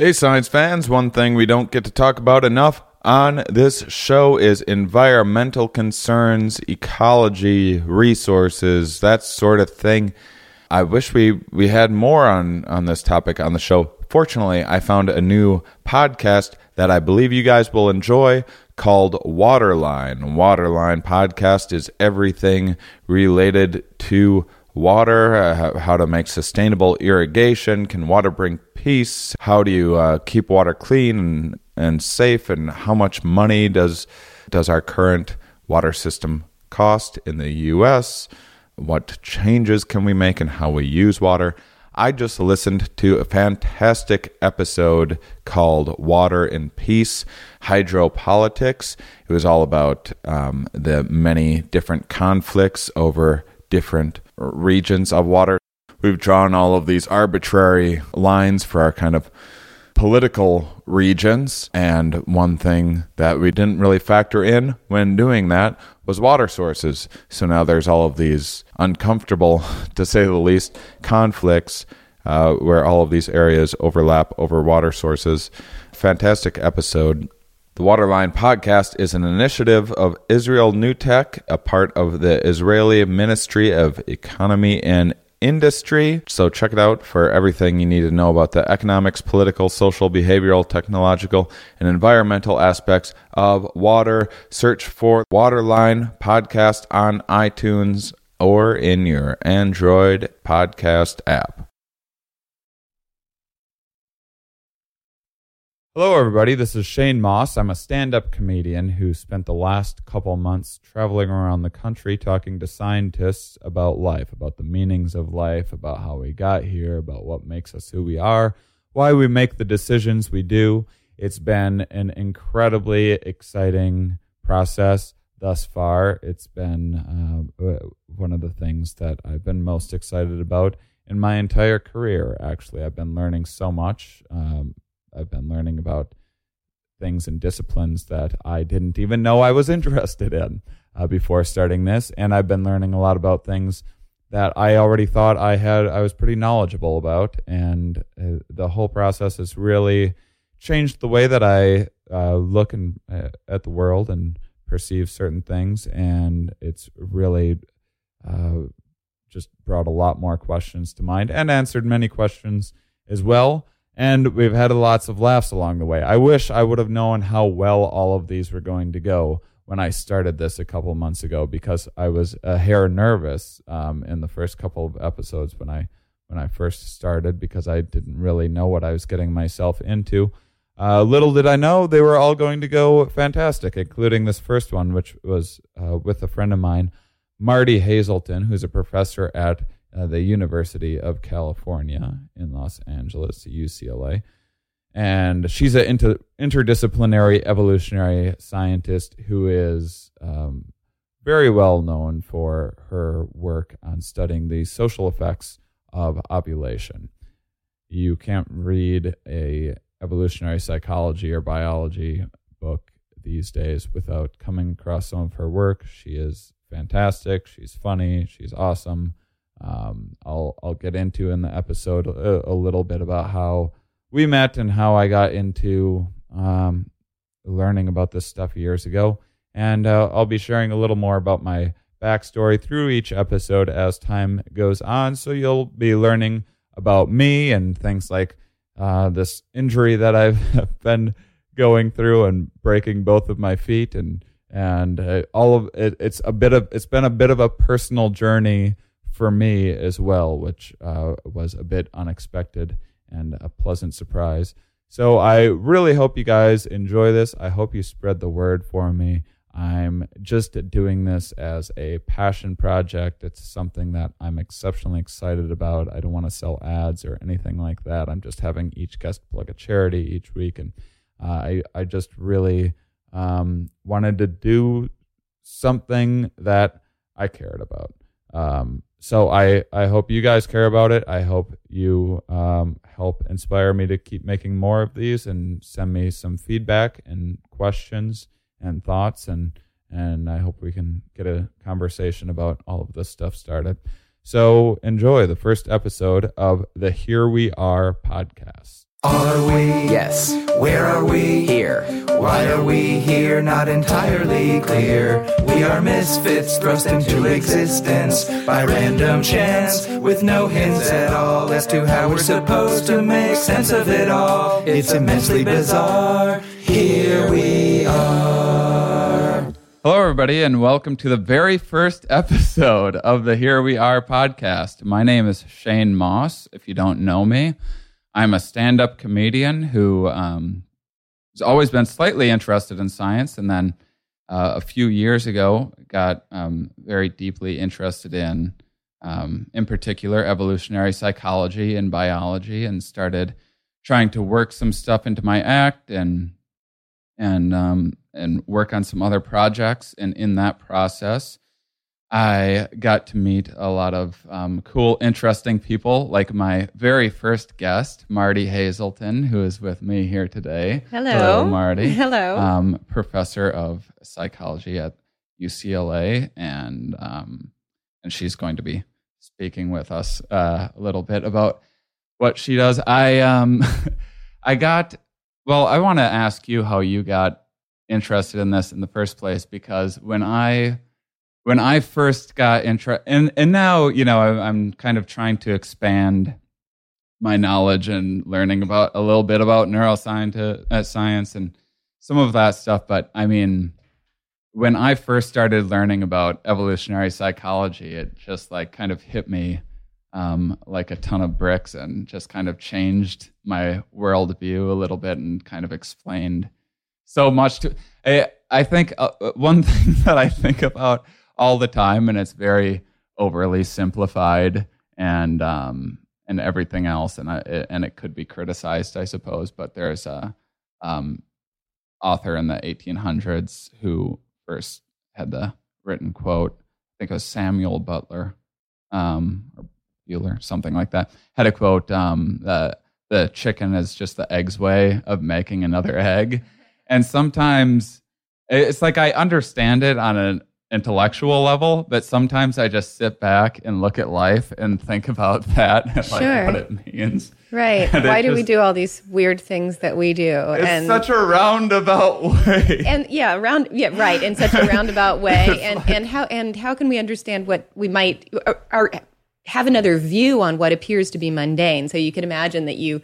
Hey, science fans, one thing we don't get to talk about enough on this show is environmental concerns, ecology, resources, that sort of thing. I wish we, we had more on, on this topic on the show. Fortunately, I found a new podcast that I believe you guys will enjoy called Waterline. Waterline podcast is everything related to water, uh, how to make sustainable irrigation. Can water bring peace? How do you uh, keep water clean and, and safe? And how much money does does our current water system cost in the U.S.? What changes can we make in how we use water? I just listened to a fantastic episode called Water and Peace Hydropolitics. It was all about um, the many different conflicts over different regions of water. We've drawn all of these arbitrary lines for our kind of political regions. And one thing that we didn't really factor in when doing that was water sources. So now there's all of these uncomfortable, to say the least, conflicts uh, where all of these areas overlap over water sources. Fantastic episode. The Waterline podcast is an initiative of Israel New Tech, a part of the Israeli Ministry of Economy and Industry. So check it out for everything you need to know about the economics, political, social, behavioral, technological, and environmental aspects of water. Search for Waterline podcast on iTunes or in your Android podcast app. Hello, everybody. This is Shane Mauss. I'm a stand up comedian who spent the last couple months traveling around the country talking to scientists about life, about the meanings of life, about how we got here, about what makes us who we are, why we make the decisions we do. It's been an incredibly exciting process thus far. It's been uh, one of the things that I've been most excited about in my entire career, actually. I've been learning so much. Um, I've been learning about things and disciplines that I didn't even know I was interested in uh, before starting this, and I've been learning a lot about things that I already thought I had I was pretty knowledgeable about, and uh, the whole process has really changed the way that I uh, look uh, at the world and perceive certain things, and it's really uh, just brought a lot more questions to mind and answered many questions as well and we've had lots of laughs along the way. I wish I would have known how well all of these were going to go when I started this a couple months ago because I was a hair nervous um, in the first couple of episodes when I when I first started because I didn't really know what I was getting myself into. Uh, little did I know they were all going to go fantastic, including this first one, which was uh, with a friend of mine, Martie Haselton, who's a professor at uh, the University of California in Los Angeles, UCLA. And she's an inter- interdisciplinary evolutionary scientist who is um, very well known for her work on studying the social effects of ovulation. You can't read a evolutionary psychology or biology book these days without coming across some of her work. She is fantastic. She's funny. She's awesome. Um, I'll I'll get into in the episode a, a, little bit about how we met and how I got into um, learning about this stuff years ago, and uh, I'll be sharing a little more about my backstory through each episode as time goes on. So you'll be learning about me and things like uh, this injury that I've been going through and breaking both of my feet and and uh, all of it, it's a bit of it's been a bit of a personal journey for me as well, which uh, was a bit unexpected and a pleasant surprise. So I really hope you guys enjoy this. I hope you spread the word for me. I'm just doing this as a passion project. It's something that I'm exceptionally excited about. I don't want to sell ads or anything like that. I'm just having each guest plug a charity each week, and uh, I I just really um, wanted to do something that I cared about. Um, so I, I hope you guys care about it. I hope you um, help inspire me to keep making more of these and send me some feedback and questions and thoughts and and I hope we can get a conversation about all of this stuff started. So enjoy the first episode of the Here We Are podcast. Are we? Yes. Where are we? Here. Why are we here? Not entirely clear. We are misfits thrust into existence by random chance with no hints at all as to how we're supposed to make sense of it all. It's immensely bizarre. Here we are. Hello, everybody, and welcome to the very first episode of the Here We Are podcast. My name is Shane Mauss. If you don't know me, I'm a stand up comedian who um, has always been slightly interested in science, and then uh, a few years ago got um, very deeply interested in, um, in particular, evolutionary psychology and biology, and started trying to work some stuff into my act and and um, and work on some other projects. And in that process, I got to meet a lot of um, cool, interesting people, like my very first guest, Martie Haselton, who is with me here today. Hello. Marty. Hello. Um, professor of psychology at UCLA, and um, and she's going to be speaking with us uh, a little bit about what she does. I um, I got well. I want to ask you how you got interested in this in the first place because when I when I first got interested, and and now you know I'm kind of trying to expand my knowledge and learning about a little bit about neuroscience uh, science and some of that stuff. But I mean, when I first started learning about evolutionary psychology, it just like kind of hit me um, like a ton of bricks and just kind of changed my worldview a little bit and kind of explained so much to. I, I think uh, one thing that I think about all the time, and it's very overly simplified and um, and everything else, and I, and it could be criticized, I suppose. But there's a um, author in the 1800s who first had the written quote. I think it was Samuel Butler um, or Bueller, something like that. Had a quote um, that the chicken is just the egg's way of making another egg, and sometimes it's like I understand it on an intellectual level, but sometimes I just sit back and look at life and think about that and like Sure. what it means. right. And Why do we do all these weird things that we do? It's and such a roundabout way. and yeah, round yeah, right, in such a roundabout way. and and how and how can we understand what we might or, or have another view on what appears to be mundane? So you can imagine that you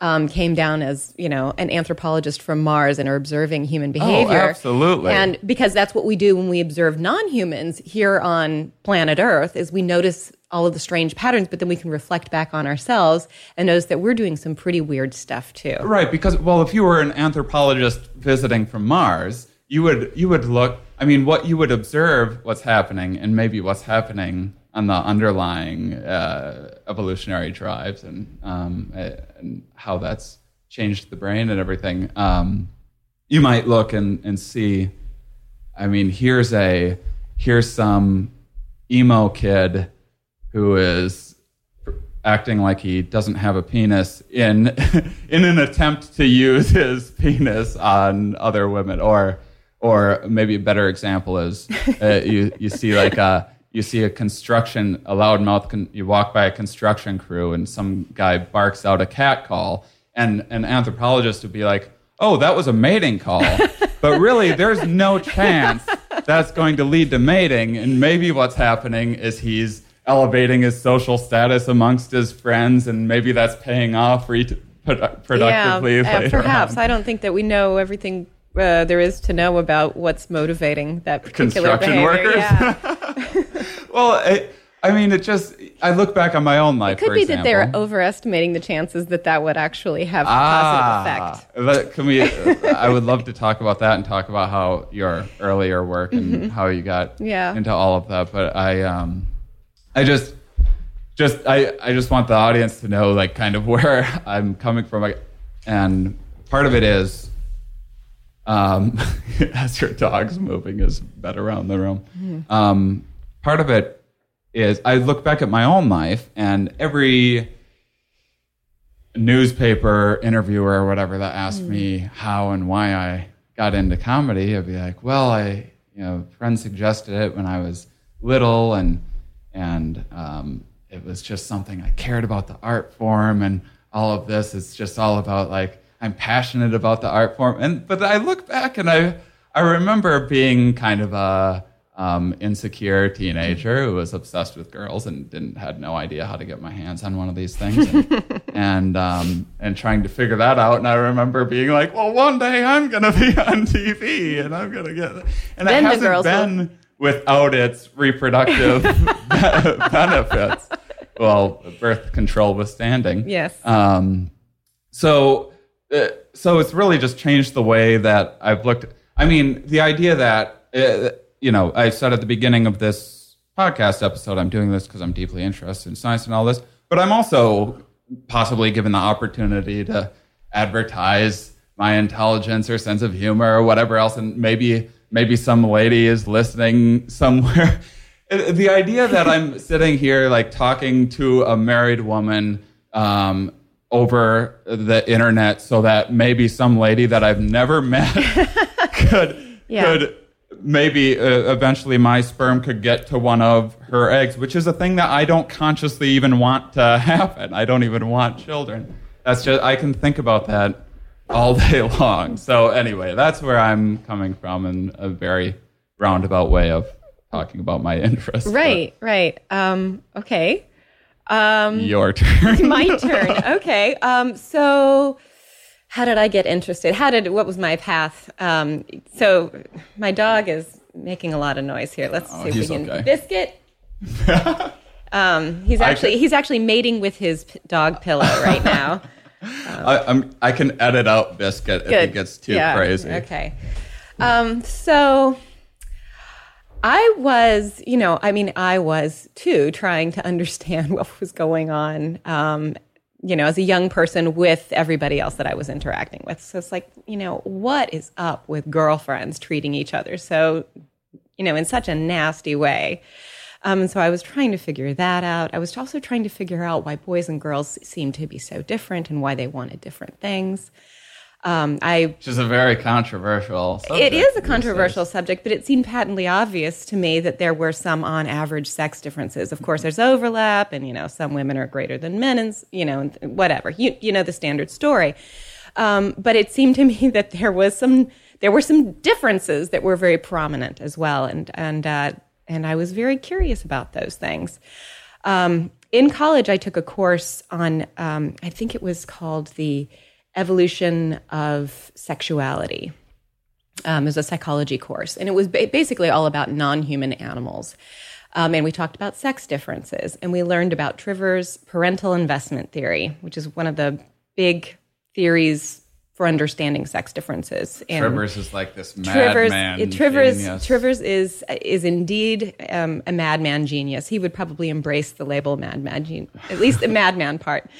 um, came down as you know an anthropologist from Mars and are observing human behavior. Oh, absolutely. And because that's what we do when we observe non-humans here on planet Earth is we notice all of the strange patterns, but then we can reflect back on ourselves and notice that we're doing some pretty weird stuff too. Right, because well, if you were an anthropologist visiting from Mars, you would you would look. I mean, what you would observe what's happening, and maybe what's happening on the underlying uh, evolutionary drives, and um, and how that's changed the brain and everything. Um, you might look and, and see. I mean, here's a here's some emo kid who is acting like he doesn't have a penis in in an attempt to use his penis on other women or or maybe a better example is uh, you you see like a you see a construction a loudmouth con- you walk by a construction crew and some guy barks out a cat call and an anthropologist would be like oh that was a mating call but really there's no chance that's going to lead to mating and maybe what's happening is he's elevating his social status amongst his friends, and maybe that's paying off re- produ- productively yeah, uh, later perhaps. on. I don't think that we know everything uh, there is to know about what's motivating that particular Construction behavior. workers? Yeah. well, it, I mean, it just. I look back on my own life. It could be example. that they're overestimating the chances that that would actually have a ah, positive effect. but Can we? I would love to talk about that and talk about how your earlier work and how you got Mm-hmm. Yeah. into all of that. But I, um, I just, just I, I just want the audience to know like kind of where I'm coming from, and part of it is, um, as your dog's moving his bed around the room. Mm-hmm. Um, part of it is I look back at my own life and every newspaper interviewer or whatever that asked me how and why I got into comedy, I'd be like, well, I, you know, a friend suggested it when I was little and, and, um, it was just something I cared about the art form and all of this is just all about like I'm passionate about the art form. And but I look back and I I remember being kind of a um, insecure teenager who was obsessed with girls and didn't had no idea how to get my hands on one of these things and and, um, and trying to figure that out. And I remember being like, well, one day I'm gonna be on TV and I'm gonna get and Then it the hasn't girls will- been without its reproductive benefits. Well, birth control withstanding. Yes. Um, so, uh, so it's really just changed the way that I've looked. I mean, the idea that uh, you know, I said at the beginning of this podcast episode, I'm doing this because I'm deeply interested in science and all this, but I'm also possibly given the opportunity to advertise my intelligence or sense of humor or whatever else, and maybe maybe some lady is listening somewhere. The idea that I'm sitting here like talking to a married woman um, over the internet so that maybe some lady that I've never met could Yeah. could maybe uh, eventually my sperm could get to one of her eggs, which is a thing that I don't consciously even want to happen. I don't even want children. That's just I can think about that all day long. So anyway, that's where I'm coming from in a very roundabout way of talking about my interests. Right, right. Um, okay. But Your turn. My turn. Okay. Um, so how did I get interested? How did what was my path? Um, so my dog is making a lot of noise here. Let's see if we Oh, can okay. biscuit. um, he's actually could- he's actually mating with his p- dog pillow right now. I, I'm, I can edit out biscuit if it gets too Yeah, crazy. Okay. Um, so I was, you know, I mean, I was too trying to understand what was going on, um, you know, as a young person with everybody else that I was interacting with. So it's like, you know, what is up with girlfriends treating each other so, you know, in such a nasty way? Um, and so I was trying to figure that out. I was also trying to figure out why boys and girls seem to be so different and why they wanted different things. Um, I Which is a very controversial subject. it is a controversial days. subject, but it seemed patently obvious to me that there were some on average sex differences. Of course, there's overlap, and you know, some women are greater than men, and you know, whatever. You you know the standard story. Um, but it seemed to me that there was some there were some differences that were very prominent as well, and and uh, and I was very curious about those things. Um, in college, I took a course on um, I think it was called the evolution of sexuality um, it was a psychology course, and it was ba- basically all about non-human animals. Um, and we talked about sex differences, and we learned about Trivers' parental investment theory, which is one of the big theories for understanding sex differences. And Trivers is like this Trivers, madman. it- Trivers, genius. Trivers is is indeed um, a madman genius. He would probably embrace the label madman at least the madman part.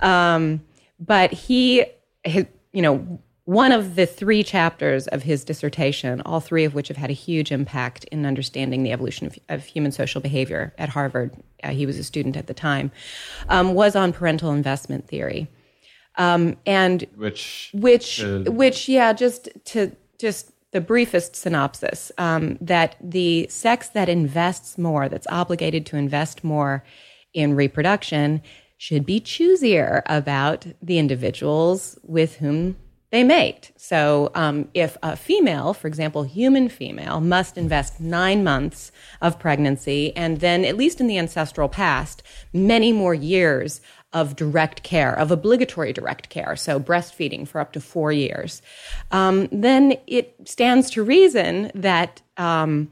Um, but he, his, you know, one of the three chapters of his dissertation, all three of which have had a huge impact in understanding the evolution of, of human social behavior at Harvard. Uh, he was a student at the time, um, was on parental investment theory. Um, and which which which yeah just to just the briefest synopsis um, that the sex that invests more that's obligated to invest more in reproduction should be choosier about the individuals with whom they mate. So, um, if a female, for example, human female, must invest nine months of pregnancy and then, at least in the ancestral past, many more years of direct care, of obligatory direct care, so breastfeeding for up to four years, um, then it stands to reason that um,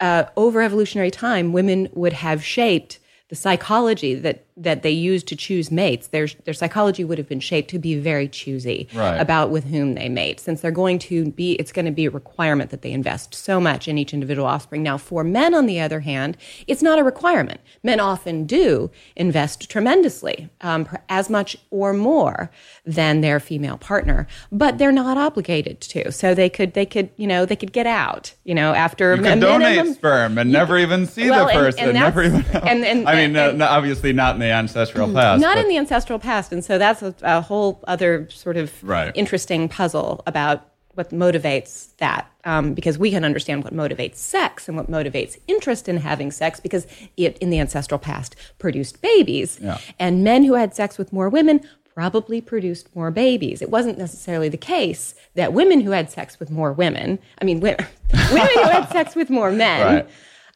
uh, over evolutionary time, women would have shaped the psychology that that they use to choose mates. Their their psychology would have been shaped to be very choosy Right. about with whom they mate, since they're going to be. It's going to be a requirement that they invest so much in each individual offspring. Now, for men, on the other hand, it's not a requirement. Men often do invest tremendously, um, as much or more than their female partner, but they're not obligated to. So they could they could you know they could get out you know after You a could donate minimum- sperm and never even see well, the and- person. and never even. and- and- I mean, uh, and- no, obviously not in the ancestral past. not in the ancestral past and so that's a, a whole other sort of Right. interesting puzzle about what motivates that um, because we can understand what motivates sex and what motivates interest in having sex because it in the ancestral past produced babies Yeah. and men who had sex with more women probably produced more babies. It wasn't necessarily the case that women who had sex with more women, I mean, women, women who had sex with more men. Right.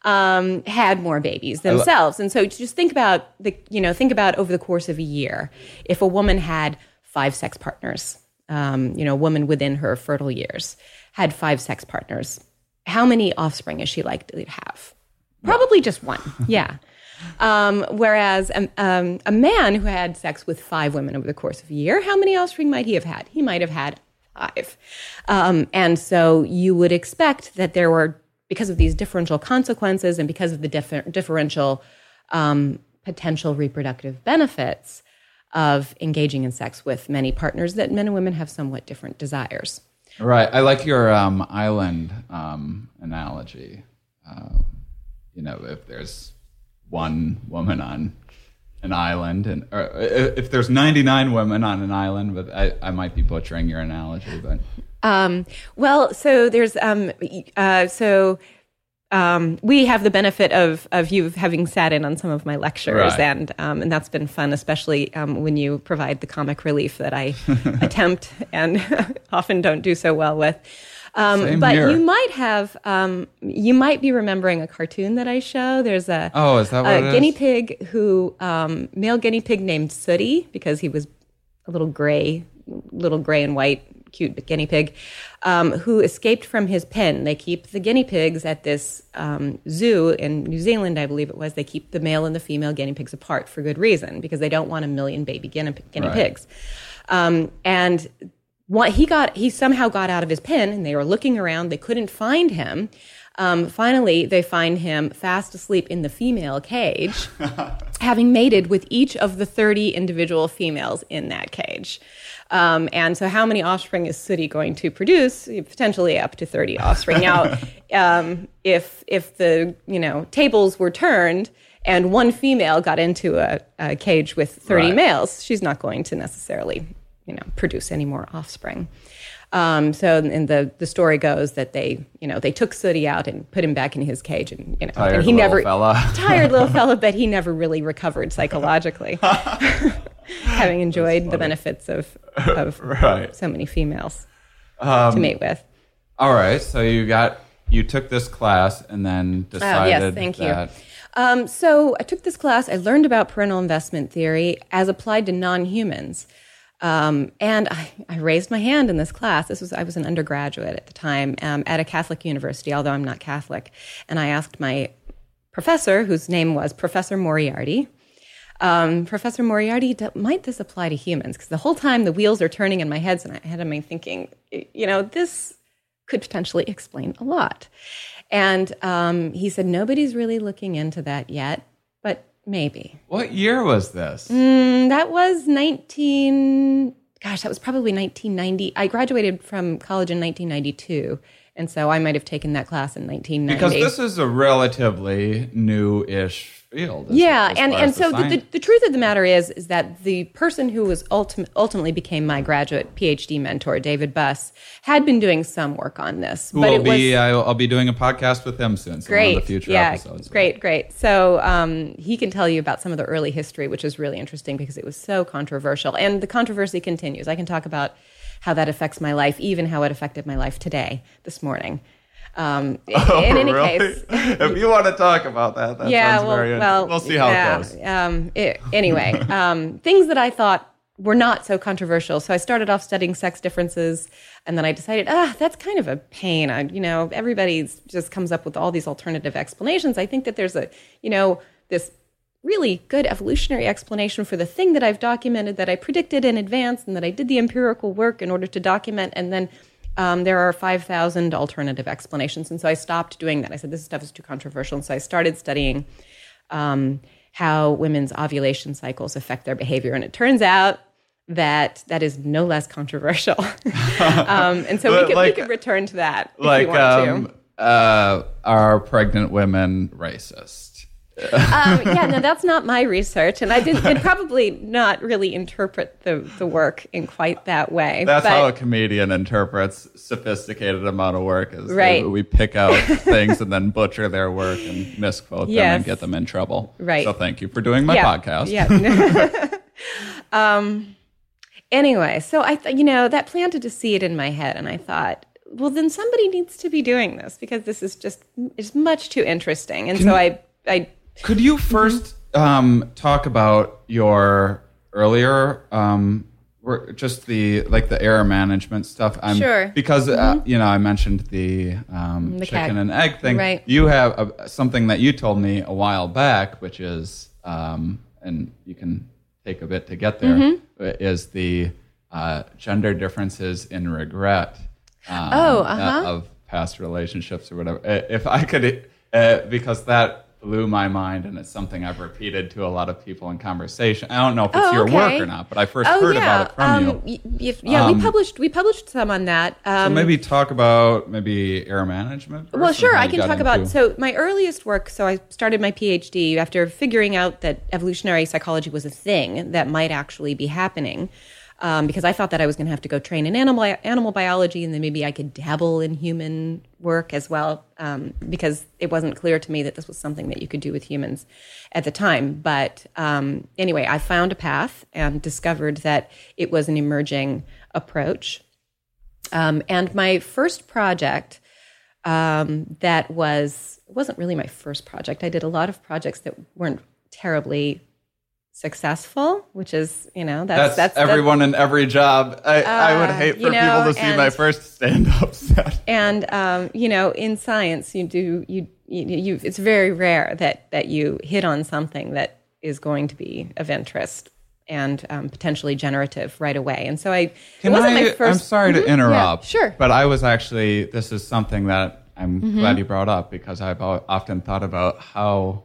Um, had more babies themselves, and so just think about the you know think about over the course of a year, if a woman had five sex partners, um, you know, a woman within her fertile years had five sex partners, how many offspring is she likely to have? Probably just one. Yeah. Um, whereas um, um, a man who had sex with five women over the course of a year, how many offspring might he have had? He might have had five. Um, and so you would expect that there were, because of these differential consequences and because of the differ- differential um, potential reproductive benefits of engaging in sex with many partners, that men and women have somewhat different desires. Right. I like your um, island um, analogy. Uh, you know, if there's one woman on an island, and or if there's 99 women on an island, but I, I might be butchering your analogy, but Um, well, so there's um, uh, so um, we have the benefit of of you having sat in on some of my lectures, Right. and um, and that's been fun, especially um, when you provide the comic relief that I attempt and often don't do so well with. Um, but here. you might have um, you might be remembering a cartoon that I show. There's a Oh, is that a it is? guinea pig who um, male guinea pig named Sooty because he was a little gray, little gray and white, cute guinea pig, um, who escaped from his pen. They keep the guinea pigs at this um, zoo in New Zealand, I believe it was. They keep the male and the female guinea pigs apart for good reason because they don't want a million baby guinea, guinea Right. pigs. Um, and what he got, he somehow got out of his pen, and they were looking around. They couldn't find him. Um, finally, they find him fast asleep in the female cage, having mated with each of the 30 individual females in that cage. Um, and so, how many offspring is Sooty going to produce? Potentially up to 30 offspring. Now, um, if if the you know tables were turned and one female got into a, a cage with 30 Right. males, she's not going to necessarily you know produce any more offspring. Um, so, and the the story goes that they you know they took Sooty out and put him back in his cage, and you know Tired and he little never fella. tired little fella, but he never really recovered psychologically, having enjoyed the benefits of of right. so many females Um, to mate with. All right. So you got you took this class and then decided Oh, yes, thank you. Um, so I took this class. I learned about parental investment theory as applied to non-humans, um, and I, I raised my hand in this class. This was I was an undergraduate at the time um, at a Catholic university, although I'm not Catholic, and I asked my professor, whose name was Professor Moriarty. Um, Professor Moriarty, might this apply to humans? Because the whole time the wheels are turning in my head, and I had me thinking, you know, this could potentially explain a lot. And um, he said, nobody's really looking into that yet, maybe. what year was this? Mm, that was 19, gosh, that was probably 1990. I graduated from college in 1992. And so I might have taken that class in 1990. Because this is a relatively new-ish field. yeah, and, and so the, the, the truth of the matter is is that the person who was ultimate, ultimately became my graduate PhD mentor, David Buss, had been doing some work on this. who but will it was, I'll, I'll be doing a podcast with him soon. So great. the future yeah, episodes. great, great. So um, he can tell you about some of the early history, which is really interesting because it was so controversial, and the controversy continues. I can talk about how that affects my life, even how it affected my life today, this morning. Um, Oh, in any really? case, if you want to talk about that, that yeah, sounds well, very. well, we'll see how yeah, it goes. Um, it- anyway, um, things that I thought were not so controversial. So I started off studying sex differences, and then I decided, ah, that's kind of a pain. I, you know, everybody just comes up with all these alternative explanations. I think that there's a, you know, this really good evolutionary explanation for the thing that I've documented, that I predicted in advance, and that I did the empirical work in order to document, and then um, there are 5,000 alternative explanations. And so I stopped doing that. I said, this stuff is too controversial. And so I started studying um, how women's ovulation cycles affect their behavior. And it turns out that that is no less controversial. um, and so we could, like- we could return to that if Like, you want um, to. uh, are pregnant women racist? Um, yeah, no, that's not my research, and I did, did probably not really interpret the, the work in quite that way. That's but, how a comedian interprets sophisticated amount of work. Is Right. they- we pick out things and then butcher their work and misquote them and get them in trouble. Right. So thank you for doing my yeah, podcast. Yeah. um, Anyway, so I, th- you know, that planted a seed in my head, and I thought, well, then somebody needs to be doing this because this is just is much too interesting. And so I, I Could you 1st um, talk about your earlier, um, just the like the error management stuff? I'm, Sure. Because uh, you know, I mentioned the, um, The chicken cat. and egg thing. Right. You have a, something that you told me a while back, which is, um, and you can take a bit to get there, Mm-hmm. is the uh, gender differences in regret. Um, Oh, uh-huh. of past relationships or whatever. Uh, If I could, uh, because that blew my mind, and it's something I've repeated to a lot of people in conversation. I don't know if it's Oh, your okay. work or not, but I first oh heard yeah, about it from you. um, y- y- yeah, Um, we published we published some on that. Um, So maybe talk about maybe error management. Well, sure, I can talk about. So, my earliest work. So, I started my PhD after figuring out that evolutionary psychology was a thing that might actually be happening. Um, because I thought that I was going to have to go train in animal animal biology, and then maybe I could dabble in human work as well. Um, because it wasn't clear to me that this was something that you could do with humans at the time. But um, anyway, I found a path and discovered that it was an emerging approach. Um, and my first project um, that was wasn't really my first project. I did a lot of projects that weren't terribly successful, which is you know that's, that's that's, everyone in every job. I, I would Uh, hate for you know, people to see my first stand-up set. and um, you know in science you do you, you you it's very rare that that you hit on something that is going to be of interest and um, potentially generative right away. And so I it Can wasn't I, my 1st I'm sorry to interrupt. sure. Mm-hmm. But I was actually, this is something that I'm glad you brought up because I've often thought about how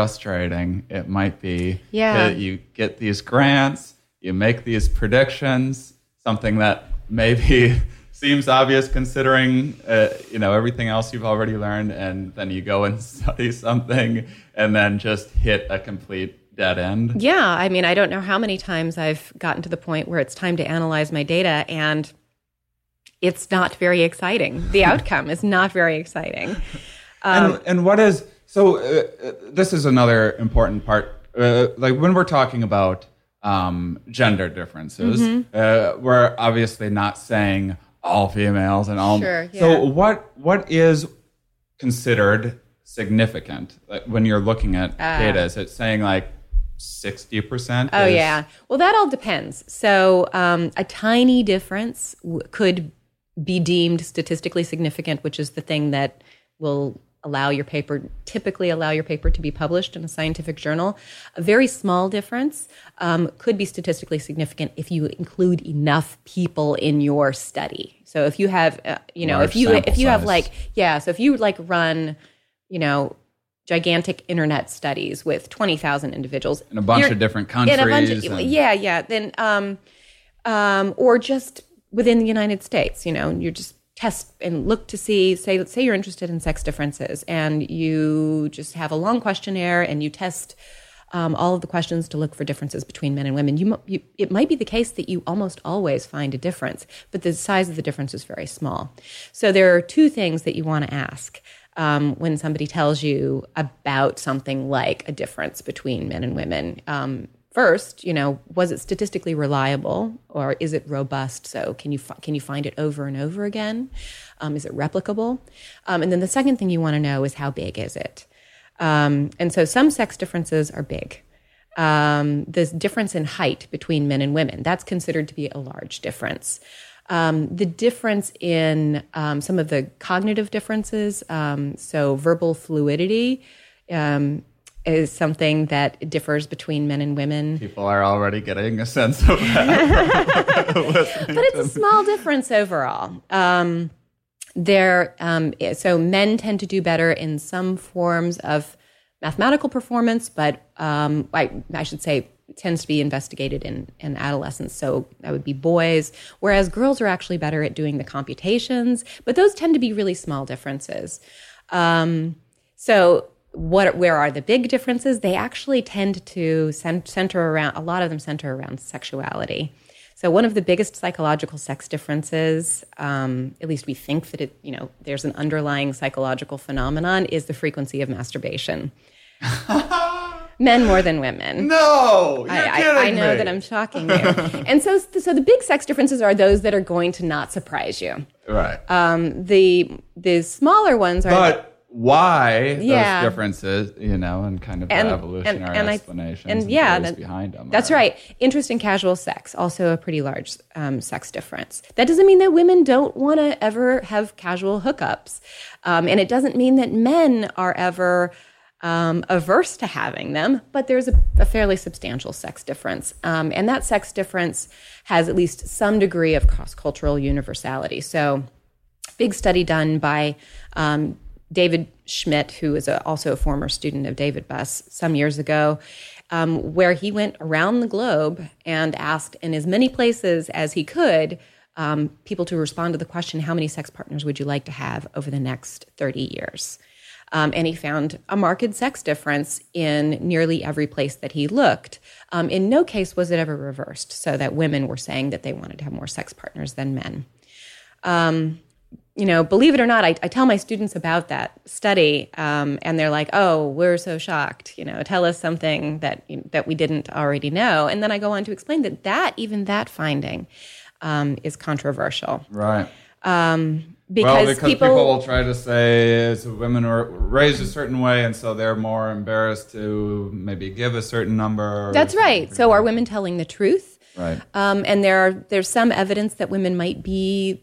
frustrating it might be Yeah. that you get these grants, you make these predictions, something that maybe seems obvious considering uh, you know everything else you've already learned, and then you go and study something and then just hit a complete dead end. Yeah, I mean, I don't know how many times I've gotten to the point where it's time to analyze my data and it's not very exciting. The outcome is not very exciting. Um, and, and what is so? Uh, uh, this is another important part. Uh, like when we're talking about um, gender differences, Mm-hmm. uh, we're obviously not saying all females and all. Sure, So what what is considered significant like, when you're looking at data? Is it saying like sixty percent? Oh yeah. Well, that all depends. So um, a tiny difference w- could be deemed statistically significant, which is the thing that will allow your paper typically allow your paper to be published in a scientific journal. A very small difference um, could be statistically significant if you include enough people in your study. So if you have, uh, you know, Large if you if you have like yeah, so if you like run, you know. Gigantic internet studies with twenty thousand individuals In a bunch of different in a bunch countries of, and- yeah, yeah. Then, um, um, or just within the United States, you know, you're just test and look to see. Say, say you're interested in sex differences, and you just have a long questionnaire, and you test um, all of the questions to look for differences between men and women. You, you, it might be the case that you almost always find a difference, but the size of the difference is very small. So there are two things that you want to ask um, when somebody tells you about something like a difference between men and women. Um, first, you know, was it statistically reliable or is it robust? So can you can you find it over and over again? Um, is it replicable? Um, and then the second thing you want to know is how big is it? Um, and so some sex differences are big. Um, the difference in height between men and women that's considered to be a large difference. Um, the difference in um, some of the cognitive differences, so verbal fluidity, um, is something that differs between men and women. People are already getting a sense of that. but it's a small difference overall. Um, there, um, so men tend to do better in some forms of mathematical performance, but um, I, I should say tends to be investigated in, in adolescence. So that would be boys, whereas girls are actually better at doing the computations, but those tend to be really small differences. Um, so what where are the big differences they actually tend to center around a lot of them center around sexuality so one of the biggest psychological sex differences um, at least we think that it you know there's an underlying psychological phenomenon is the frequency of masturbation Men more than women. No, you're I, kidding I, I know me. that I'm shocking you. and so, so the big sex differences are those that are going to not surprise you. right. Um, the the smaller ones are but why Yeah. those differences, you know, and kind of And- the and- evolutionary and I- explanations and and yeah, that- behind them. That's are- right. Interest in casual sex, also a pretty large um, sex difference. That doesn't mean that women don't want to ever have casual hookups. Um, and it doesn't mean that men are ever um, averse to having them, but there's a, a fairly substantial sex difference. Um, and that sex difference has at least some degree of cross cultural universality. So, big study done by um, David Schmitt, who is a, also a former student of David Buss some years ago, um, where he went around the globe and asked in as many places as he could um, people to respond to the question, How many sex partners would you like to have over the next 30 years? Um, and he found a marked sex difference in nearly every place that he looked. Um, in no case was it ever reversed, so that women were saying that they wanted to have more sex partners than men you know, believe it or not, I, I tell my students about that study, um, and they're like, "Oh, we're so shocked." You know, tell us something that that we didn't already know, and then I go on to explain that that even that finding um, is controversial Right. because, well, because people, people, will try to say it's women are raised a certain way, and so they're more embarrassed to maybe give a certain number. That's right. So, are women telling the truth? Right. Um, and there are there's some evidence that women might be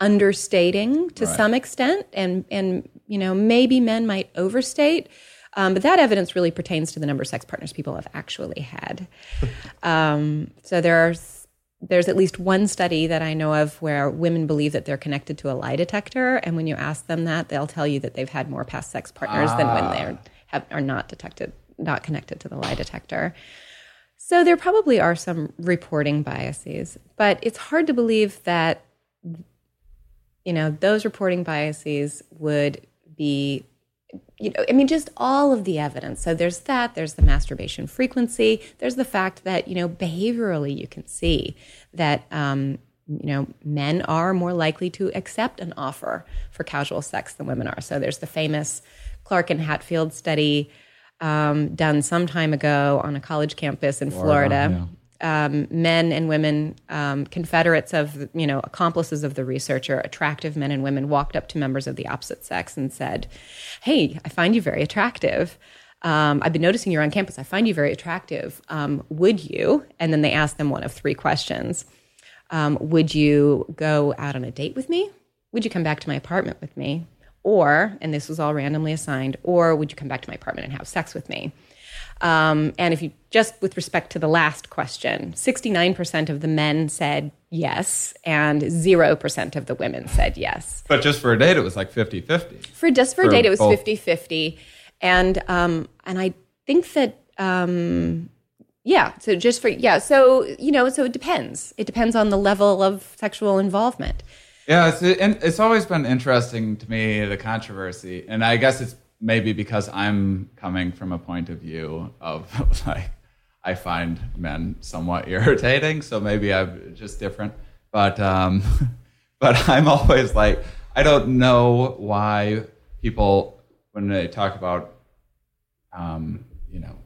understating to Right. some extent, and and you know maybe men might overstate. Um, but that evidence really pertains to the number of sex partners people have actually had. um, so there's there's at least one study that I know of where women believe that they're connected to a lie detector, and when you ask them that, they'll tell you that they've had more past sex partners than when they have, are not detected, not connected to the lie detector. So there probably are some reporting biases, but it's hard to believe that you know those reporting biases would be you know i mean just all of the evidence. So there's that there's the masturbation frequency there's the fact that you know behaviorally you can see that um, you know men are more likely to accept an offer for casual sex than women are. So there's the famous clark and hatfield study um, done some time ago on a college campus in florida um, men and women, um, confederates of, you know, accomplices of the researcher, attractive men and women, walked up to members of the opposite sex and said, "Hey, I find you very attractive. Um, I've been noticing you're on campus. I find you very attractive. Um, would you?" And then they asked them one of three questions: um, Would you go out on a date with me? Would you come back to my apartment with me? Or, and this was all randomly assigned, or would you come back to my apartment and have sex with me? Um, and if you just with respect to the last question, 69% of the men said yes, and 0% of the women said yes. But just for a date, it was like 50 50. For just for, For a date, it was both. 50 50. And, um, and I think that, um, yeah, so just for, yeah, so, you know, so it depends. It depends on the level of sexual involvement. Yeah, it's it's always been interesting to me the controversy, and I guess it's maybe because I'm coming from a point of view of like I find men somewhat irritating, so maybe I'm just different. But um, but I'm always like I don't know why people when they talk about um, you know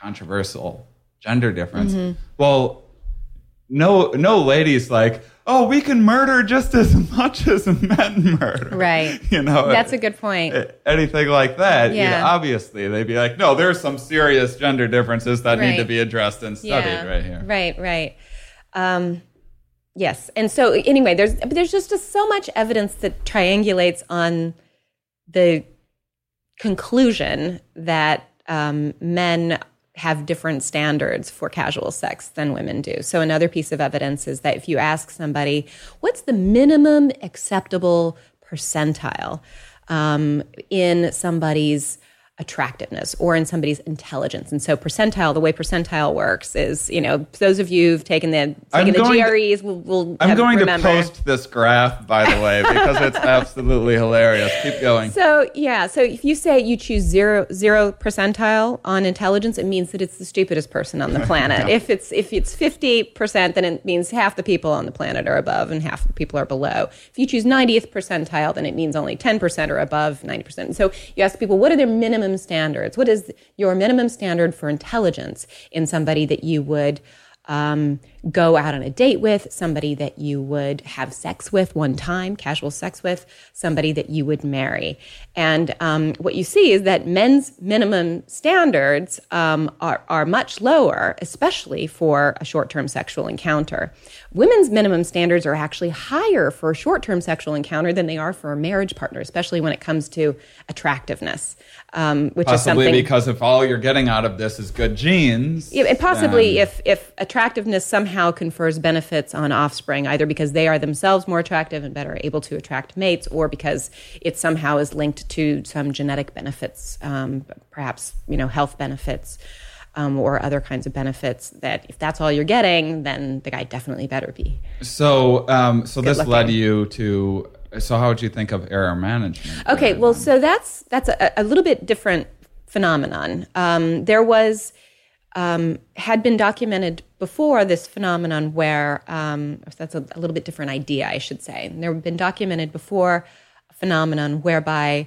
controversial gender difference. Mm-hmm. Well, no no ladies like oh we can murder just as much as men murder Right. you know That's a good point. anything like that you know, Yeah. obviously they'd be like no there's some serious gender differences that need to be addressed and studied right here Right, right. Um, yes, and so anyway, there's there's just, just so much evidence that triangulates on the conclusion that um, men have different standards for casual sex than women do. So another piece of evidence is that if you ask somebody, "What's the minimum acceptable percentile um, in somebody's attractiveness or in somebody's intelligence. And so percentile, the way percentile works is, you know, those of you who've taken the I'm taken the going to- will, will i'm going remember. to post this graph by the way because it's absolutely hilarious keep going So yeah, so if you say you choose zero zero percentile on intelligence, it means that it's the stupidest person on the planet. If it's if it's fifty percent, then it means half the people on the planet are above and half the people are below. If you choose ninetieth percentile, then it means only ten percent are above ninety percent. So you ask people, what are their minimum minimum standards? What is your minimum standard for intelligence in somebody that you would um, go out on a date with, somebody that you would have sex with one time, casual sex with, somebody that you would marry. And um, what you see is that men's minimum standards um, are, are much lower, especially for a short term sexual encounter. Women's minimum standards are actually higher for a short term sexual encounter than they are for a marriage partner, especially when it comes to attractiveness. Um, which Possibly is something because if all you're getting out of this is good genes, yeah, and possibly then- if if attractiveness somehow confers benefits on offspring, either because they are themselves more attractive and better able to attract mates, or because it somehow is linked to some genetic benefits, um, perhaps you know health benefits. Um, or other kinds of benefits that if that's all you're getting, then the guy definitely better be. So, um, so this led you to. So, how would you think of error management? Okay, well, so that's that's a, a little bit different phenomenon. Um, there was um, had been documented before this phenomenon where um, that's a, a little bit different idea, I should say. There had been documented before a phenomenon whereby,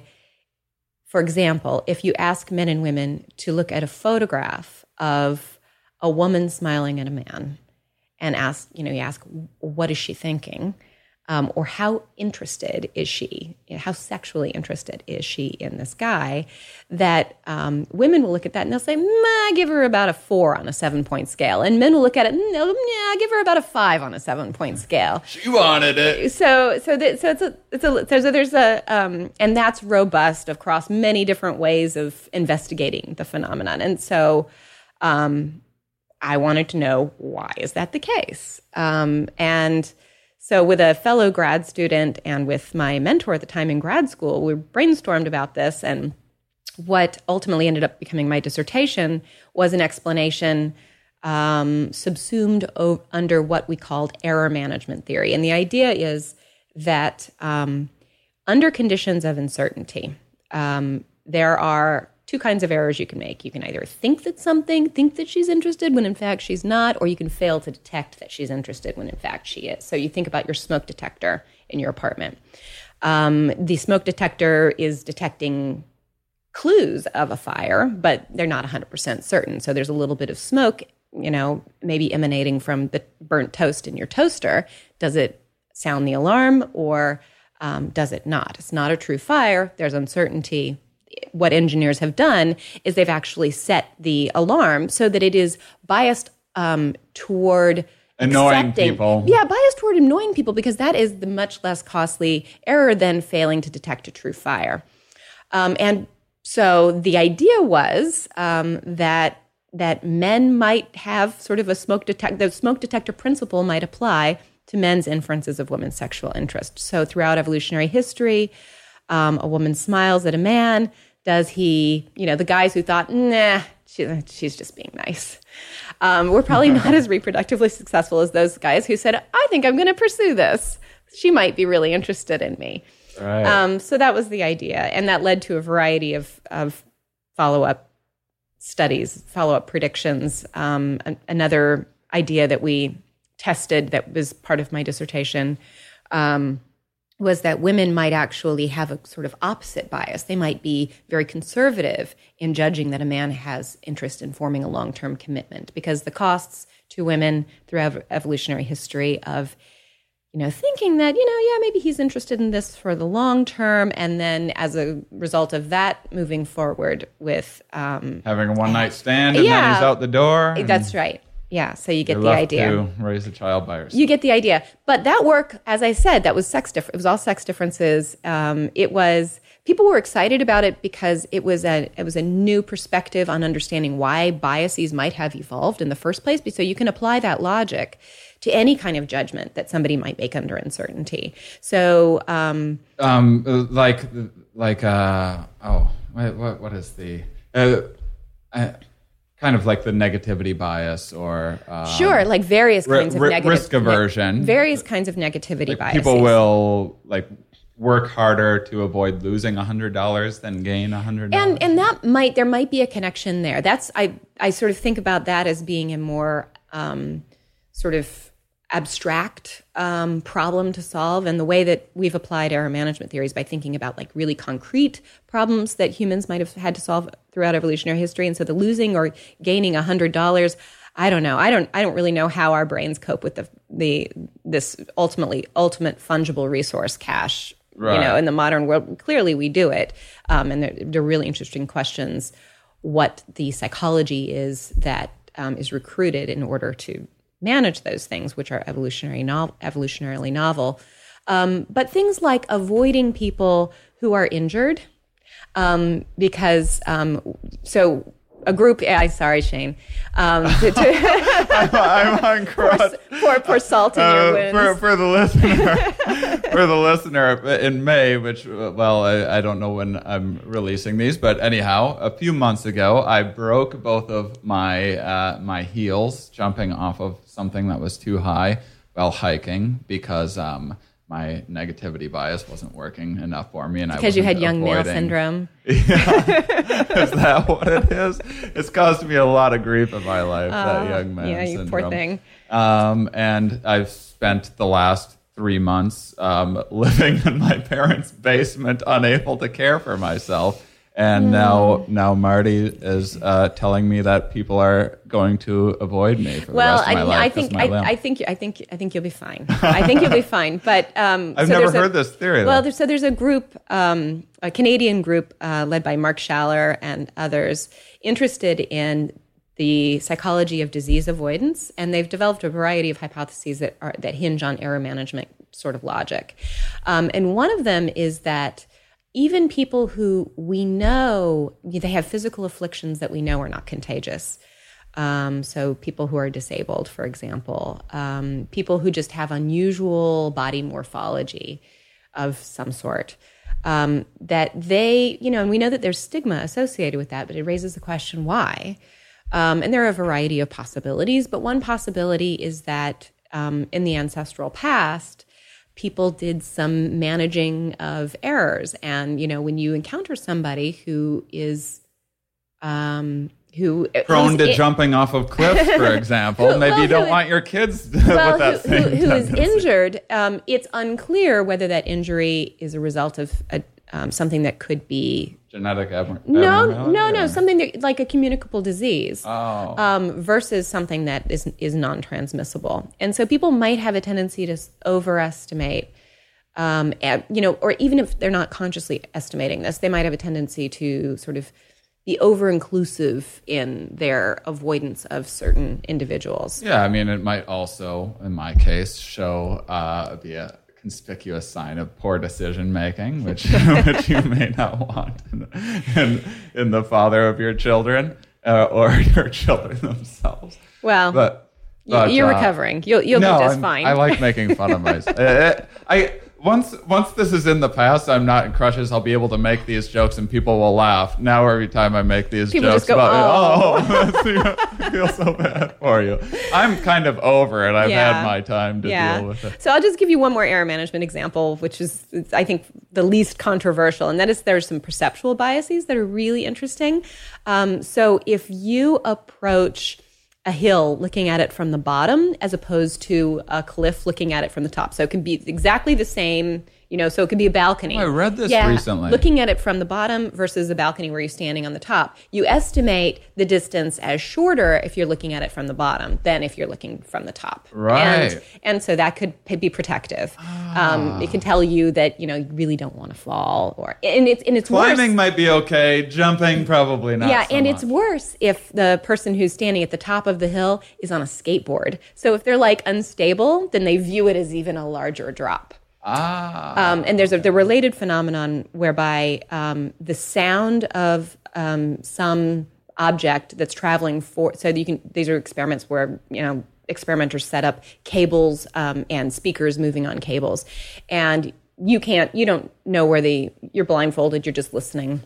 for example, if you ask men and women to look at a photograph of a woman smiling at a man, and ask, you know, you ask, what is she thinking? Um, or how interested is she? How sexually interested is she in this guy? That um, women will look at that and they'll say, "Nah, give her about a four on a seven point scale. And men will look at it, no, yeah, give her about a five on a seven point scale She wanted it. so so that, so it's a it's a there's a, there's a um, and that's robust across many different ways of investigating the phenomenon and so um, I wanted to know why is that the case um, and so with a fellow grad student and with my mentor at the time in grad school we brainstormed about this and what ultimately ended up becoming my dissertation was an explanation um, subsumed o- under what we called error management theory. And the idea is that um, under conditions of uncertainty, um, there are two kinds of errors you can make. You can either think that something, think that she's interested when in fact she's not, or you can fail to detect that she's interested when in fact she is. So you think about your smoke detector in your apartment. Um, the smoke detector is detecting clues of a fire, but they're not 100% certain. So there's a little bit of smoke, you know, maybe emanating from the burnt toast in your toaster. Does it sound the alarm or um, does it not? It's not a true fire. There's uncertainty. What engineers have done is they've actually set the alarm so that it is biased um, toward Annoying accepting- people. Yeah, biased toward annoying people because that is the much less costly error than failing to detect a true fire. Um, and so the idea was um, that that men might have sort of a smoke detect the smoke detector principle might apply to men's inferences of women's sexual interest. So throughout evolutionary history, um, a woman smiles at a man. Does he, you know, the guys who thought, nah, she, she's just being nice, um, we're probably not as reproductively successful as those guys who said, I think I'm going to pursue this. She might be really interested in me. Right. Um, so that was the idea, and that led to a variety of, of follow up studies, follow up predictions. Um, an- another idea that we tested that was part of my dissertation um, was that women might actually have a sort of opposite bias. They might be very conservative in judging that a man has interest in forming a long term commitment because the costs to women through ev- evolutionary history of you know, thinking that, you know, yeah, maybe he's interested in this for the long term. And then as a result of that, moving forward with, um, Having a one night stand and then Yeah. he's out the door. and that's right. Yeah. So you get you're the idea. to raise a child by yourself. You get the idea. But that work, as I said, that was sex different. It was all sex differences. Um, it was people were excited about it because it was a it was a new perspective on understanding why biases might have evolved in the first place. So you can apply that logic to any kind of judgment that somebody might make under uncertainty. So um, um, like, like, uh, oh, what, what, what is the, uh, uh, kind of like the negativity bias or, uh, Sure, like various ri- kinds of negative risk aversion. various kinds of negativity bias. people will like work harder to avoid losing a hundred dollars than gain a hundred dollars. and and that might there might be a connection there. That's I I sort of think about that as being a more um, sort of abstract um, problem to solve. And the way that we've applied error management theories by thinking about like really concrete problems that humans might have had to solve throughout evolutionary history. And so the losing or gaining a hundred dollars i don't know. I don't i don't really know how our brains cope with the the this ultimately ultimate fungible resource cash you know in the modern world. Clearly we do it. Um, and they're, they're really interesting questions what the psychology is that um, is recruited in order to manage those things, which are evolutionary nov- evolutionarily novel. Um, but things like avoiding people who are injured, um, because um, so a group. I sorry, Shane. Um, to, to, I'm on cross. pour, pour salt in your Uh, wounds. for, for the listener, for the listener, in May, which well, I, I don't know when I'm releasing these, but anyhow, a few months ago, I broke both of my uh, my heels jumping off of something that was too high while hiking because um, my negativity bias wasn't working enough for me, and I because you had young male syndrome. Is that what it is? It's caused me a lot of grief in my life. that young man yeah, you poor thing. Um, and I've spent the last three months um, living in my parents' basement, unable to care for myself. And now, now Martie is uh, telling me that people are going to avoid me for the Well, rest of my I, life. Think my I. I think I think I think you'll be fine. I think you'll be fine. But um, I've so never there's a- heard this theory. Well, there's, so there's a group, um, a Canadian group uh, led by Mark Schaller and others, interested in the psychology of disease avoidance, and they've developed a variety of hypotheses that are that hinge on error management sort of logic. Um, and one of them is that even people who we know they have physical afflictions that we know are not contagious. Um, so people who are disabled, for example, um, people who just have unusual body morphology of some sort. Um, that they, you know, and we know that there's stigma associated with that, but it raises the question why. Um, and there are a variety of possibilities, but one possibility is that um, in the ancestral past, people did some managing of errors. And, you know, when you encounter somebody who is, um, who prone to i- jumping off of cliffs, for example. Who- Maybe well, you don't who- want your kids well, with that who, who, who is injured, um, it's unclear whether that injury is a result of a, um, something that could be Genetic abnor- no, no, no, something that, like a communicable disease, Oh. um, versus something that is is non-transmissible. And so people might have a tendency to overestimate, um, you know, or even if they're not consciously estimating this, they might have a tendency to sort of be over-inclusive in their avoidance of certain individuals. Yeah, I mean, it might also, in my case, show uh, be a conspicuous sign of poor decision making, which which you may not want in, in, in the father of your children uh, or your children themselves. Well, But, but you're uh, recovering. You'll you'll no, be just I'm- fine. I like making fun of myself. Uh, I once once this is in the past, I'm not in crushes. I'll be able to make these jokes and people will laugh. Now every time I make these People jokes just go, about oh, I feel so bad for you. I'm kind of over it. I've Yeah. had my time to yeah. deal with it. So I'll just give you one more error management example, which is, is, I think, the least controversial, and that is there's some perceptual biases that are really interesting. Um, so if you approach a hill looking at it from the bottom as opposed to a cliff looking at it from the top, so it can be exactly the same. You know, so it could be a balcony. Oh, I read this yeah, recently. Looking at it from the bottom versus a balcony where you're standing on the top, you estimate the distance as shorter if you're looking at it from the bottom than if you're looking from the top. Right. And, and so that could be protective. Um, it can tell you that you know you really don't want to fall, or and it's and it's Climbing worse. might be okay. Jumping probably not. Yeah, so and it's worse if the person who's standing at the top of the hill is on a skateboard. So if they're like unstable, then they view it as even a larger drop. Ah. Um, and there's a the related phenomenon whereby um, the sound of um, some object that's traveling for so you can these are experiments where you know experimenters set up cables um, and speakers moving on cables and you can't you don't know where the you're blindfolded you're just listening